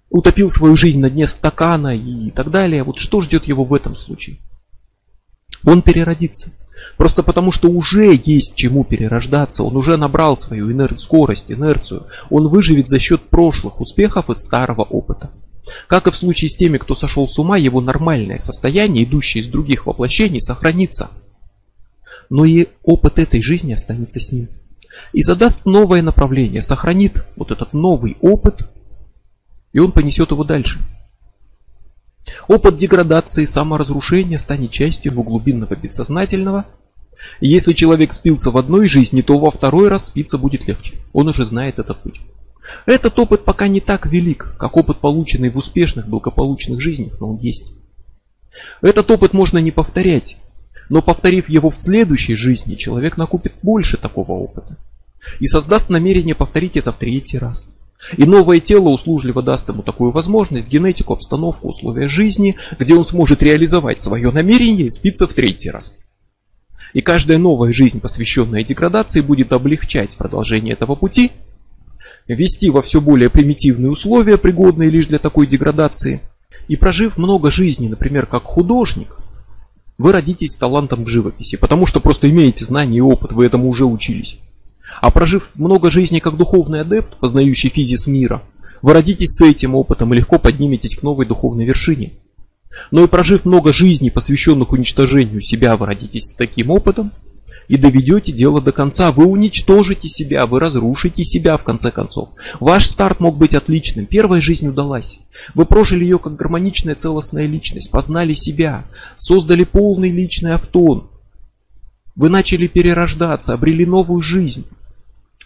Speaker 1: утопил свою жизнь на дне стакана и так далее. Вот что ждет его в этом случае? Он переродится. Просто потому, что уже есть чему перерождаться, он уже набрал свою инер... скорость, инерцию, он выживет за счет прошлых успехов и старого опыта. Как и в случае с теми, кто сошел с ума, его нормальное состояние, идущее из других воплощений, сохранится – но и опыт этой жизни останется с ним. И задаст новое направление, сохранит вот этот новый опыт, и он понесет его дальше. Опыт деградации и саморазрушения станет частью его глубинного бессознательного. Если человек спился в одной жизни, то во второй раз спиться будет легче. Он уже знает этот путь. Этот опыт пока не так велик, как опыт, полученный в успешных, благополучных жизнях, но он есть. Этот опыт можно не повторять, но повторив его в следующей жизни, человек накупит больше такого опыта. И создаст намерение повторить это в третий раз. И новое тело услужливо даст ему такую возможность, генетику, обстановку, условия жизни, где он сможет реализовать свое намерение и спиться в третий раз. И каждая новая жизнь, посвященная деградации, будет облегчать продолжение этого пути. ввести во все более примитивные условия, пригодные лишь для такой деградации. И прожив много жизней, например, как художник, вы родитесь талантом к живописи, потому что просто имеете знания и опыт, вы этому уже учились. А прожив много жизней как духовный адепт, познающий физис мира, вы родитесь с этим опытом и легко подниметесь к новой духовной вершине. Но и прожив много жизней, посвященных уничтожению себя, вы родитесь с таким опытом и доведете дело до конца. Вы уничтожите себя, вы разрушите себя в конце концов. Ваш старт мог быть отличным, первая жизнь удалась. Вы прожили ее как гармоничная целостная личность, познали себя, создали полный личный автон. Вы начали перерождаться, обрели новую жизнь.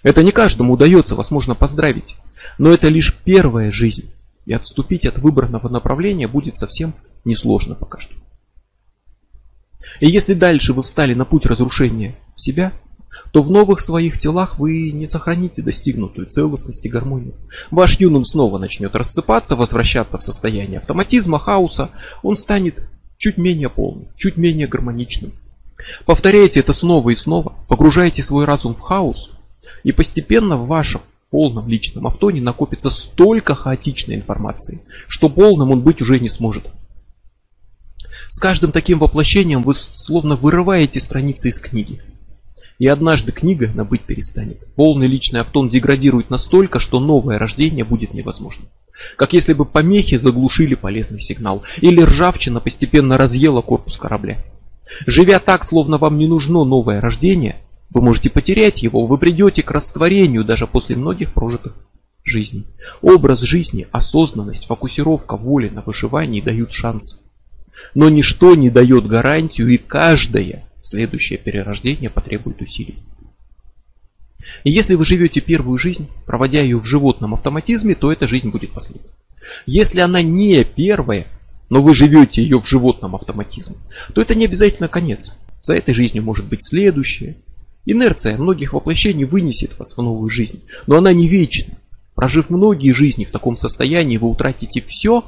Speaker 1: Это не каждому удается, вас можно поздравить. Но это лишь первая жизнь. И отступить от выбранного направления будет совсем несложно пока что. И если дальше вы встали на путь разрушения себя, то в новых своих телах вы не сохраните достигнутую целостность и гармонию. Ваш юнум снова начнет рассыпаться, возвращаться в состояние автоматизма, хаоса. Он станет чуть менее полным, чуть менее гармоничным. Повторяйте это снова и снова, погружайте свой разум в хаос, и постепенно в вашем полном личном автоне накопится столько хаотичной информации, что полным он быть уже не сможет. С каждым таким воплощением вы словно вырываете страницы из книги. И однажды книга набыть перестанет. Полный личный автон деградирует настолько, что новое рождение будет невозможно. Как если бы помехи заглушили полезный сигнал, или ржавчина постепенно разъела корпус корабля. Живя так, словно вам не нужно новое рождение, вы можете потерять его, вы придете к растворению даже после многих прожитых жизней. Образ жизни, осознанность, фокусировка воли на выживании дают шанс. Но ничто не дает гарантию, и каждое следующее перерождение потребует усилий. И если вы живете первую жизнь, проводя ее в животном автоматизме, то эта жизнь будет последней. Если она не первая, но вы живете ее в животном автоматизме, то это не обязательно конец. За этой жизнью может быть следующая. Инерция многих воплощений вынесет вас в новую жизнь, но она не вечна. Прожив многие жизни в таком состоянии, вы утратите все,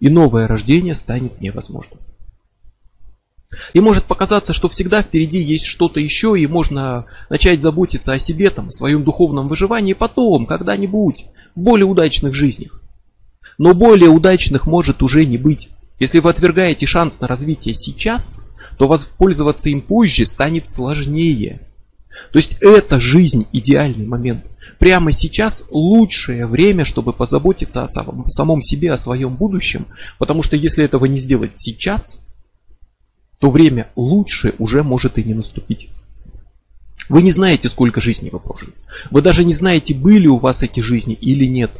Speaker 1: и новое рождение станет невозможным. И может показаться, что всегда впереди есть что-то еще, и можно начать заботиться о себе, там, о своем духовном выживании потом, когда-нибудь, в более удачных жизнях. Но более удачных может уже не быть. Если вы отвергаете шанс на развитие сейчас, то воспользоваться им позже станет сложнее. То есть это жизнь идеальный момент прямо сейчас лучшее время, чтобы позаботиться о самом, самом себе, о своем будущем. Потому что если этого не сделать сейчас, то время лучше уже может и не наступить. Вы не знаете, сколько жизней вы прожили. Вы даже не знаете, были у вас эти жизни или нет.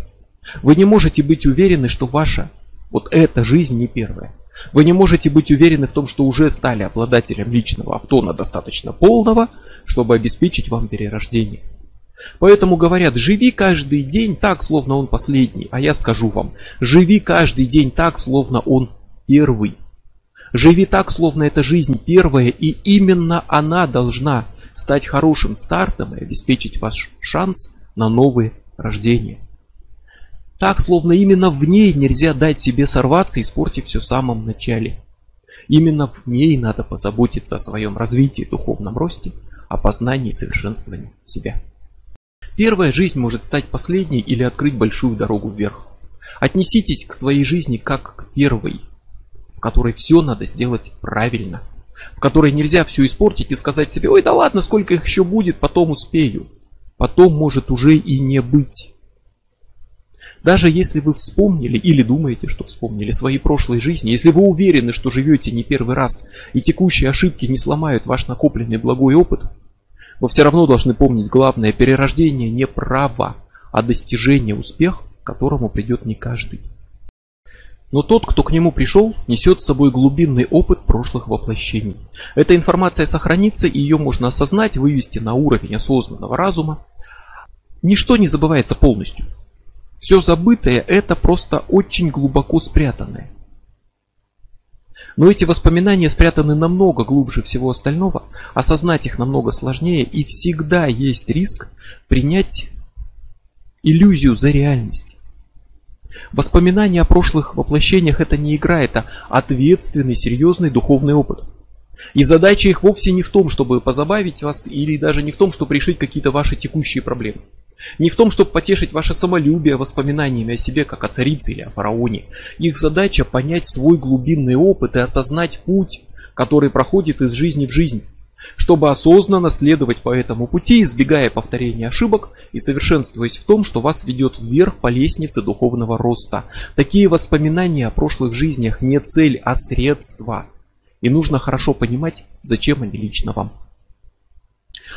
Speaker 1: Вы не можете быть уверены, что ваша вот эта жизнь не первая. Вы не можете быть уверены в том, что уже стали обладателем личного автона достаточно полного, чтобы обеспечить вам перерождение. Поэтому говорят, живи каждый день так, словно он последний. А я скажу вам, живи каждый день так, словно он первый. Живи так, словно эта жизнь первая, и именно она должна стать хорошим стартом и обеспечить ваш шанс на новые рождения. Так, словно именно в ней нельзя дать себе сорваться и испортить все в самом начале. Именно в ней надо позаботиться о своем развитии, духовном росте, о и совершенствовании себя. Первая жизнь может стать последней или открыть большую дорогу вверх. Отнеситесь к своей жизни как к первой, в которой все надо сделать правильно, в которой нельзя все испортить и сказать себе, ой, да ладно, сколько их еще будет, потом успею. Потом может уже и не быть. Даже если вы вспомнили или думаете, что вспомнили свои прошлые жизни, если вы уверены, что живете не первый раз и текущие ошибки не сломают ваш накопленный благой опыт, вы все равно должны помнить главное, перерождение не право, а достижение успеха, к которому придет не каждый. Но тот, кто к нему пришел, несет с собой глубинный опыт прошлых воплощений. Эта информация сохранится, и ее можно осознать, вывести на уровень осознанного разума. Ничто не забывается полностью. Все забытое – это просто очень глубоко спрятанное. Но эти воспоминания спрятаны намного глубже всего остального, осознать их намного сложнее, и всегда есть риск принять иллюзию за реальность. Воспоминания о прошлых воплощениях это не игра, это ответственный, серьезный духовный опыт. И задача их вовсе не в том, чтобы позабавить вас, или даже не в том, чтобы решить какие-то ваши текущие проблемы. Не в том, чтобы потешить ваше самолюбие воспоминаниями о себе, как о царице или о фараоне. Их задача понять свой глубинный опыт и осознать путь, который проходит из жизни в жизнь чтобы осознанно следовать по этому пути, избегая повторения ошибок и совершенствуясь в том, что вас ведет вверх по лестнице духовного роста. Такие воспоминания о прошлых жизнях не цель, а средство. И нужно хорошо понимать, зачем они лично вам.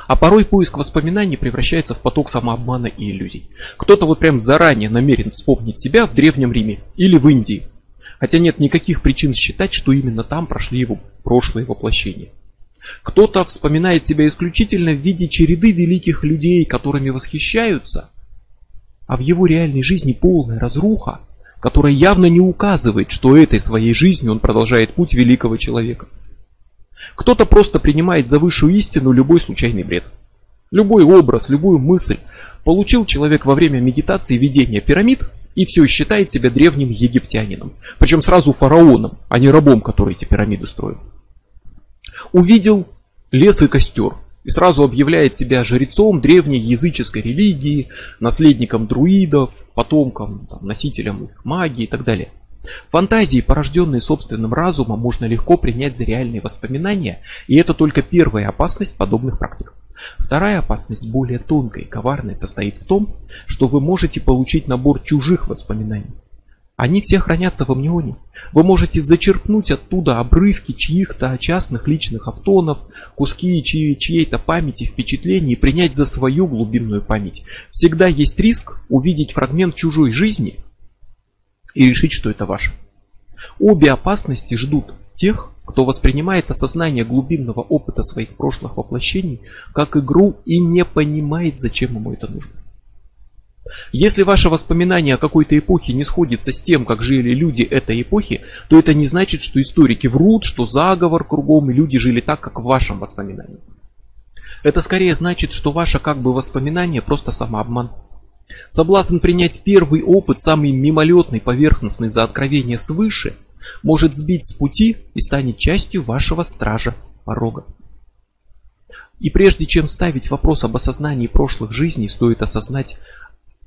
Speaker 1: А порой поиск воспоминаний превращается в поток самообмана и иллюзий. Кто-то вот прям заранее намерен вспомнить себя в Древнем Риме или в Индии. Хотя нет никаких причин считать, что именно там прошли его прошлые воплощения. Кто-то вспоминает себя исключительно в виде череды великих людей, которыми восхищаются, а в его реальной жизни полная разруха, которая явно не указывает, что этой своей жизнью он продолжает путь великого человека. Кто-то просто принимает за высшую истину любой случайный бред. Любой образ, любую мысль получил человек во время медитации видения пирамид и все считает себя древним египтянином. Причем сразу фараоном, а не рабом, который эти пирамиды строил увидел лес и костер и сразу объявляет себя жрецом древней языческой религии, наследником друидов, потомком, там, носителем их магии и так далее. Фантазии, порожденные собственным разумом, можно легко принять за реальные воспоминания, и это только первая опасность подобных практик. Вторая опасность, более тонкая и коварная, состоит в том, что вы можете получить набор чужих воспоминаний. Они все хранятся в амнионе. Вы можете зачерпнуть оттуда обрывки чьих-то частных личных автонов, куски чьей- чьей-то памяти, впечатлений и принять за свою глубинную память. Всегда есть риск увидеть фрагмент чужой жизни и решить, что это ваше. Обе опасности ждут тех, кто воспринимает осознание глубинного опыта своих прошлых воплощений как игру и не понимает, зачем ему это нужно. Если ваше воспоминание о какой-то эпохе не сходится с тем, как жили люди этой эпохи, то это не значит, что историки врут, что заговор кругом и люди жили так, как в вашем воспоминании. Это скорее значит, что ваше как бы воспоминание просто самообман. Соблазн принять первый опыт, самый мимолетный, поверхностный за откровение свыше, может сбить с пути и станет частью вашего стража порога. И прежде чем ставить вопрос об осознании прошлых жизней, стоит осознать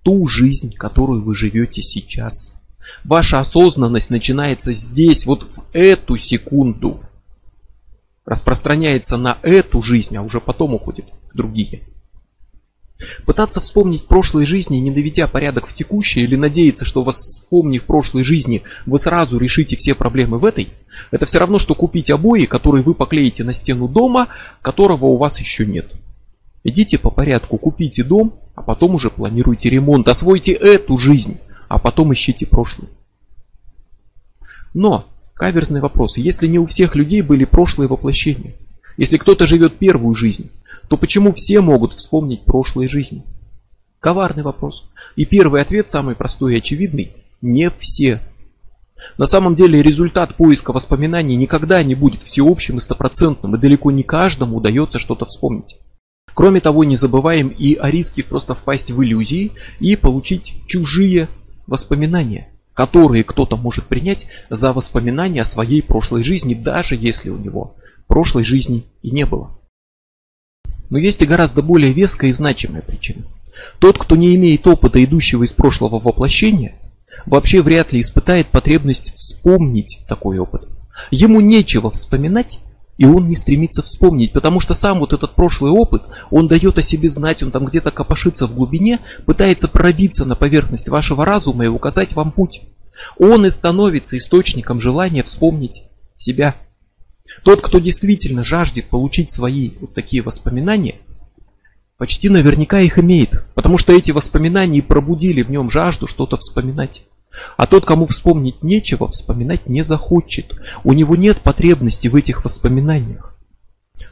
Speaker 1: ту жизнь, которую вы живете сейчас. Ваша осознанность начинается здесь, вот в эту секунду. Распространяется на эту жизнь, а уже потом уходит в другие. Пытаться вспомнить прошлые жизни, не доведя порядок в текущей, или надеяться, что вспомнив прошлой жизни, вы сразу решите все проблемы в этой, это все равно, что купить обои, которые вы поклеите на стену дома, которого у вас еще нет. Идите по порядку, купите дом, а потом уже планируйте ремонт, освойте эту жизнь, а потом ищите прошлое. Но, каверзный вопрос, если не у всех людей были прошлые воплощения, если кто-то живет первую жизнь, то почему все могут вспомнить прошлые жизни? Коварный вопрос. И первый ответ, самый простой и очевидный, не все. На самом деле результат поиска воспоминаний никогда не будет всеобщим и стопроцентным, и далеко не каждому удается что-то вспомнить. Кроме того, не забываем и о риске просто впасть в иллюзии и получить чужие воспоминания, которые кто-то может принять за воспоминания о своей прошлой жизни, даже если у него прошлой жизни и не было. Но есть и гораздо более веская и значимая причина. Тот, кто не имеет опыта, идущего из прошлого воплощения, вообще вряд ли испытает потребность вспомнить такой опыт. Ему нечего вспоминать, и он не стремится вспомнить, потому что сам вот этот прошлый опыт, он дает о себе знать, он там где-то копошится в глубине, пытается пробиться на поверхность вашего разума и указать вам путь. Он и становится источником желания вспомнить себя. Тот, кто действительно жаждет получить свои вот такие воспоминания, почти наверняка их имеет, потому что эти воспоминания пробудили в нем жажду что-то вспоминать. А тот, кому вспомнить нечего, вспоминать не захочет. У него нет потребности в этих воспоминаниях.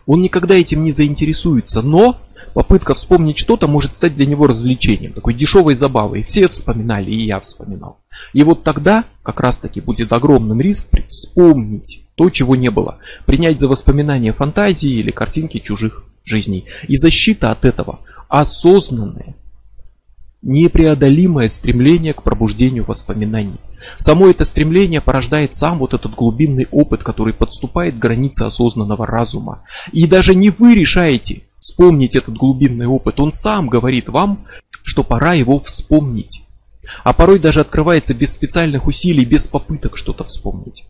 Speaker 1: Он никогда этим не заинтересуется, но попытка вспомнить что-то может стать для него развлечением, такой дешевой забавой. Все вспоминали, и я вспоминал. И вот тогда как раз таки будет огромным риск вспомнить то, чего не было. Принять за воспоминания фантазии или картинки чужих жизней. И защита от этого осознанная, непреодолимое стремление к пробуждению воспоминаний. Само это стремление порождает сам вот этот глубинный опыт, который подступает к границе осознанного разума. И даже не вы решаете вспомнить этот глубинный опыт, он сам говорит вам, что пора его вспомнить. А порой даже открывается без специальных усилий, без попыток что-то вспомнить.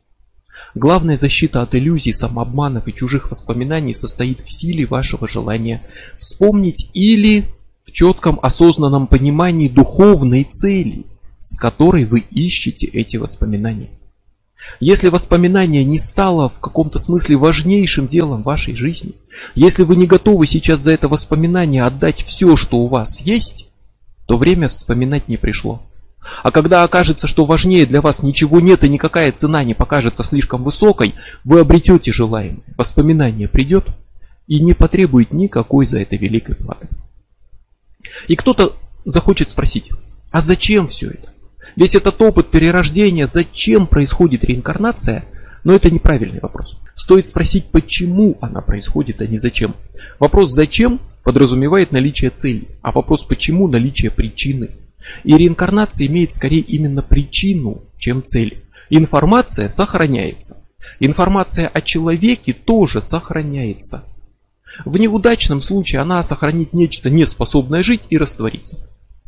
Speaker 1: Главная защита от иллюзий, самообманов и чужих воспоминаний состоит в силе вашего желания вспомнить или в четком осознанном понимании духовной цели, с которой вы ищете эти воспоминания. Если воспоминание не стало в каком-то смысле важнейшим делом вашей жизни, если вы не готовы сейчас за это воспоминание отдать все, что у вас есть, то время вспоминать не пришло. А когда окажется, что важнее для вас ничего нет и никакая цена не покажется слишком высокой, вы обретете желаемое. Воспоминание придет и не потребует никакой за это великой платы. И кто-то захочет спросить, а зачем все это? Весь этот опыт перерождения, зачем происходит реинкарнация? Но это неправильный вопрос. Стоит спросить, почему она происходит, а не зачем. Вопрос «зачем» подразумевает наличие цели, а вопрос «почему» наличие причины. И реинкарнация имеет скорее именно причину, чем цель. Информация сохраняется. Информация о человеке тоже сохраняется. В неудачном случае она сохранит нечто неспособное жить и раствориться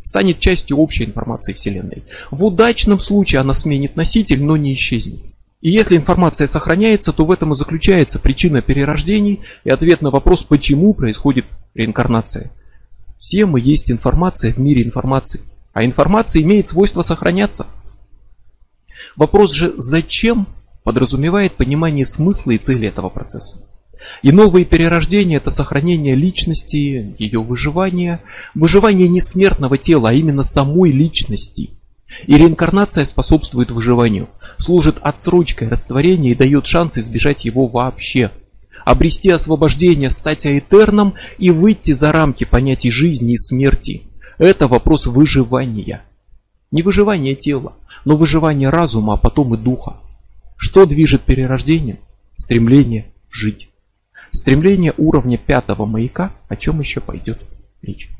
Speaker 1: станет частью общей информации Вселенной. В удачном случае она сменит носитель, но не исчезнет. И если информация сохраняется, то в этом и заключается причина перерождений и ответ на вопрос, почему происходит реинкарнация. Все мы есть информация в мире информации, а информация имеет свойство сохраняться. Вопрос же «зачем?» подразумевает понимание смысла и цели этого процесса. И новые перерождения – это сохранение личности, ее выживание, выживание не смертного тела, а именно самой личности. И реинкарнация способствует выживанию, служит отсрочкой растворения и дает шанс избежать его вообще. Обрести освобождение, стать аэтерном и выйти за рамки понятий жизни и смерти – это вопрос выживания. Не выживание тела, но выживание разума, а потом и духа. Что движет перерождением? Стремление жить. Стремление уровня пятого маяка, о чем еще пойдет речь.